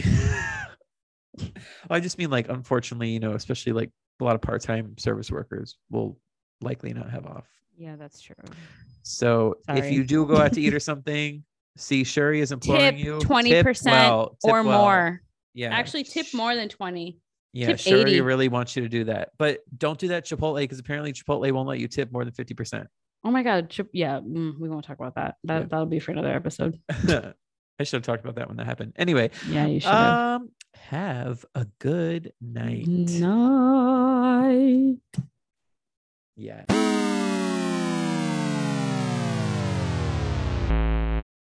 I just mean like unfortunately, you know, especially like a lot of part-time service workers will likely not have off. Yeah, that's true. So if you do go out to eat or something, see Sherry is imploring Tip you 20% well, or well. more. Yeah. Actually, tip more than 20. Yeah, tip Sherry 80. really wants you to do that. But don't do that Chipotle because apparently Chipotle won't let you tip more than 50%. Oh my God. Chip, yeah, mm, we won't talk about that. That Yeah. that'll be for another episode. I should have talked about that when that happened. Anyway, Yeah, you should have. um, have a good night. Night. Yeah.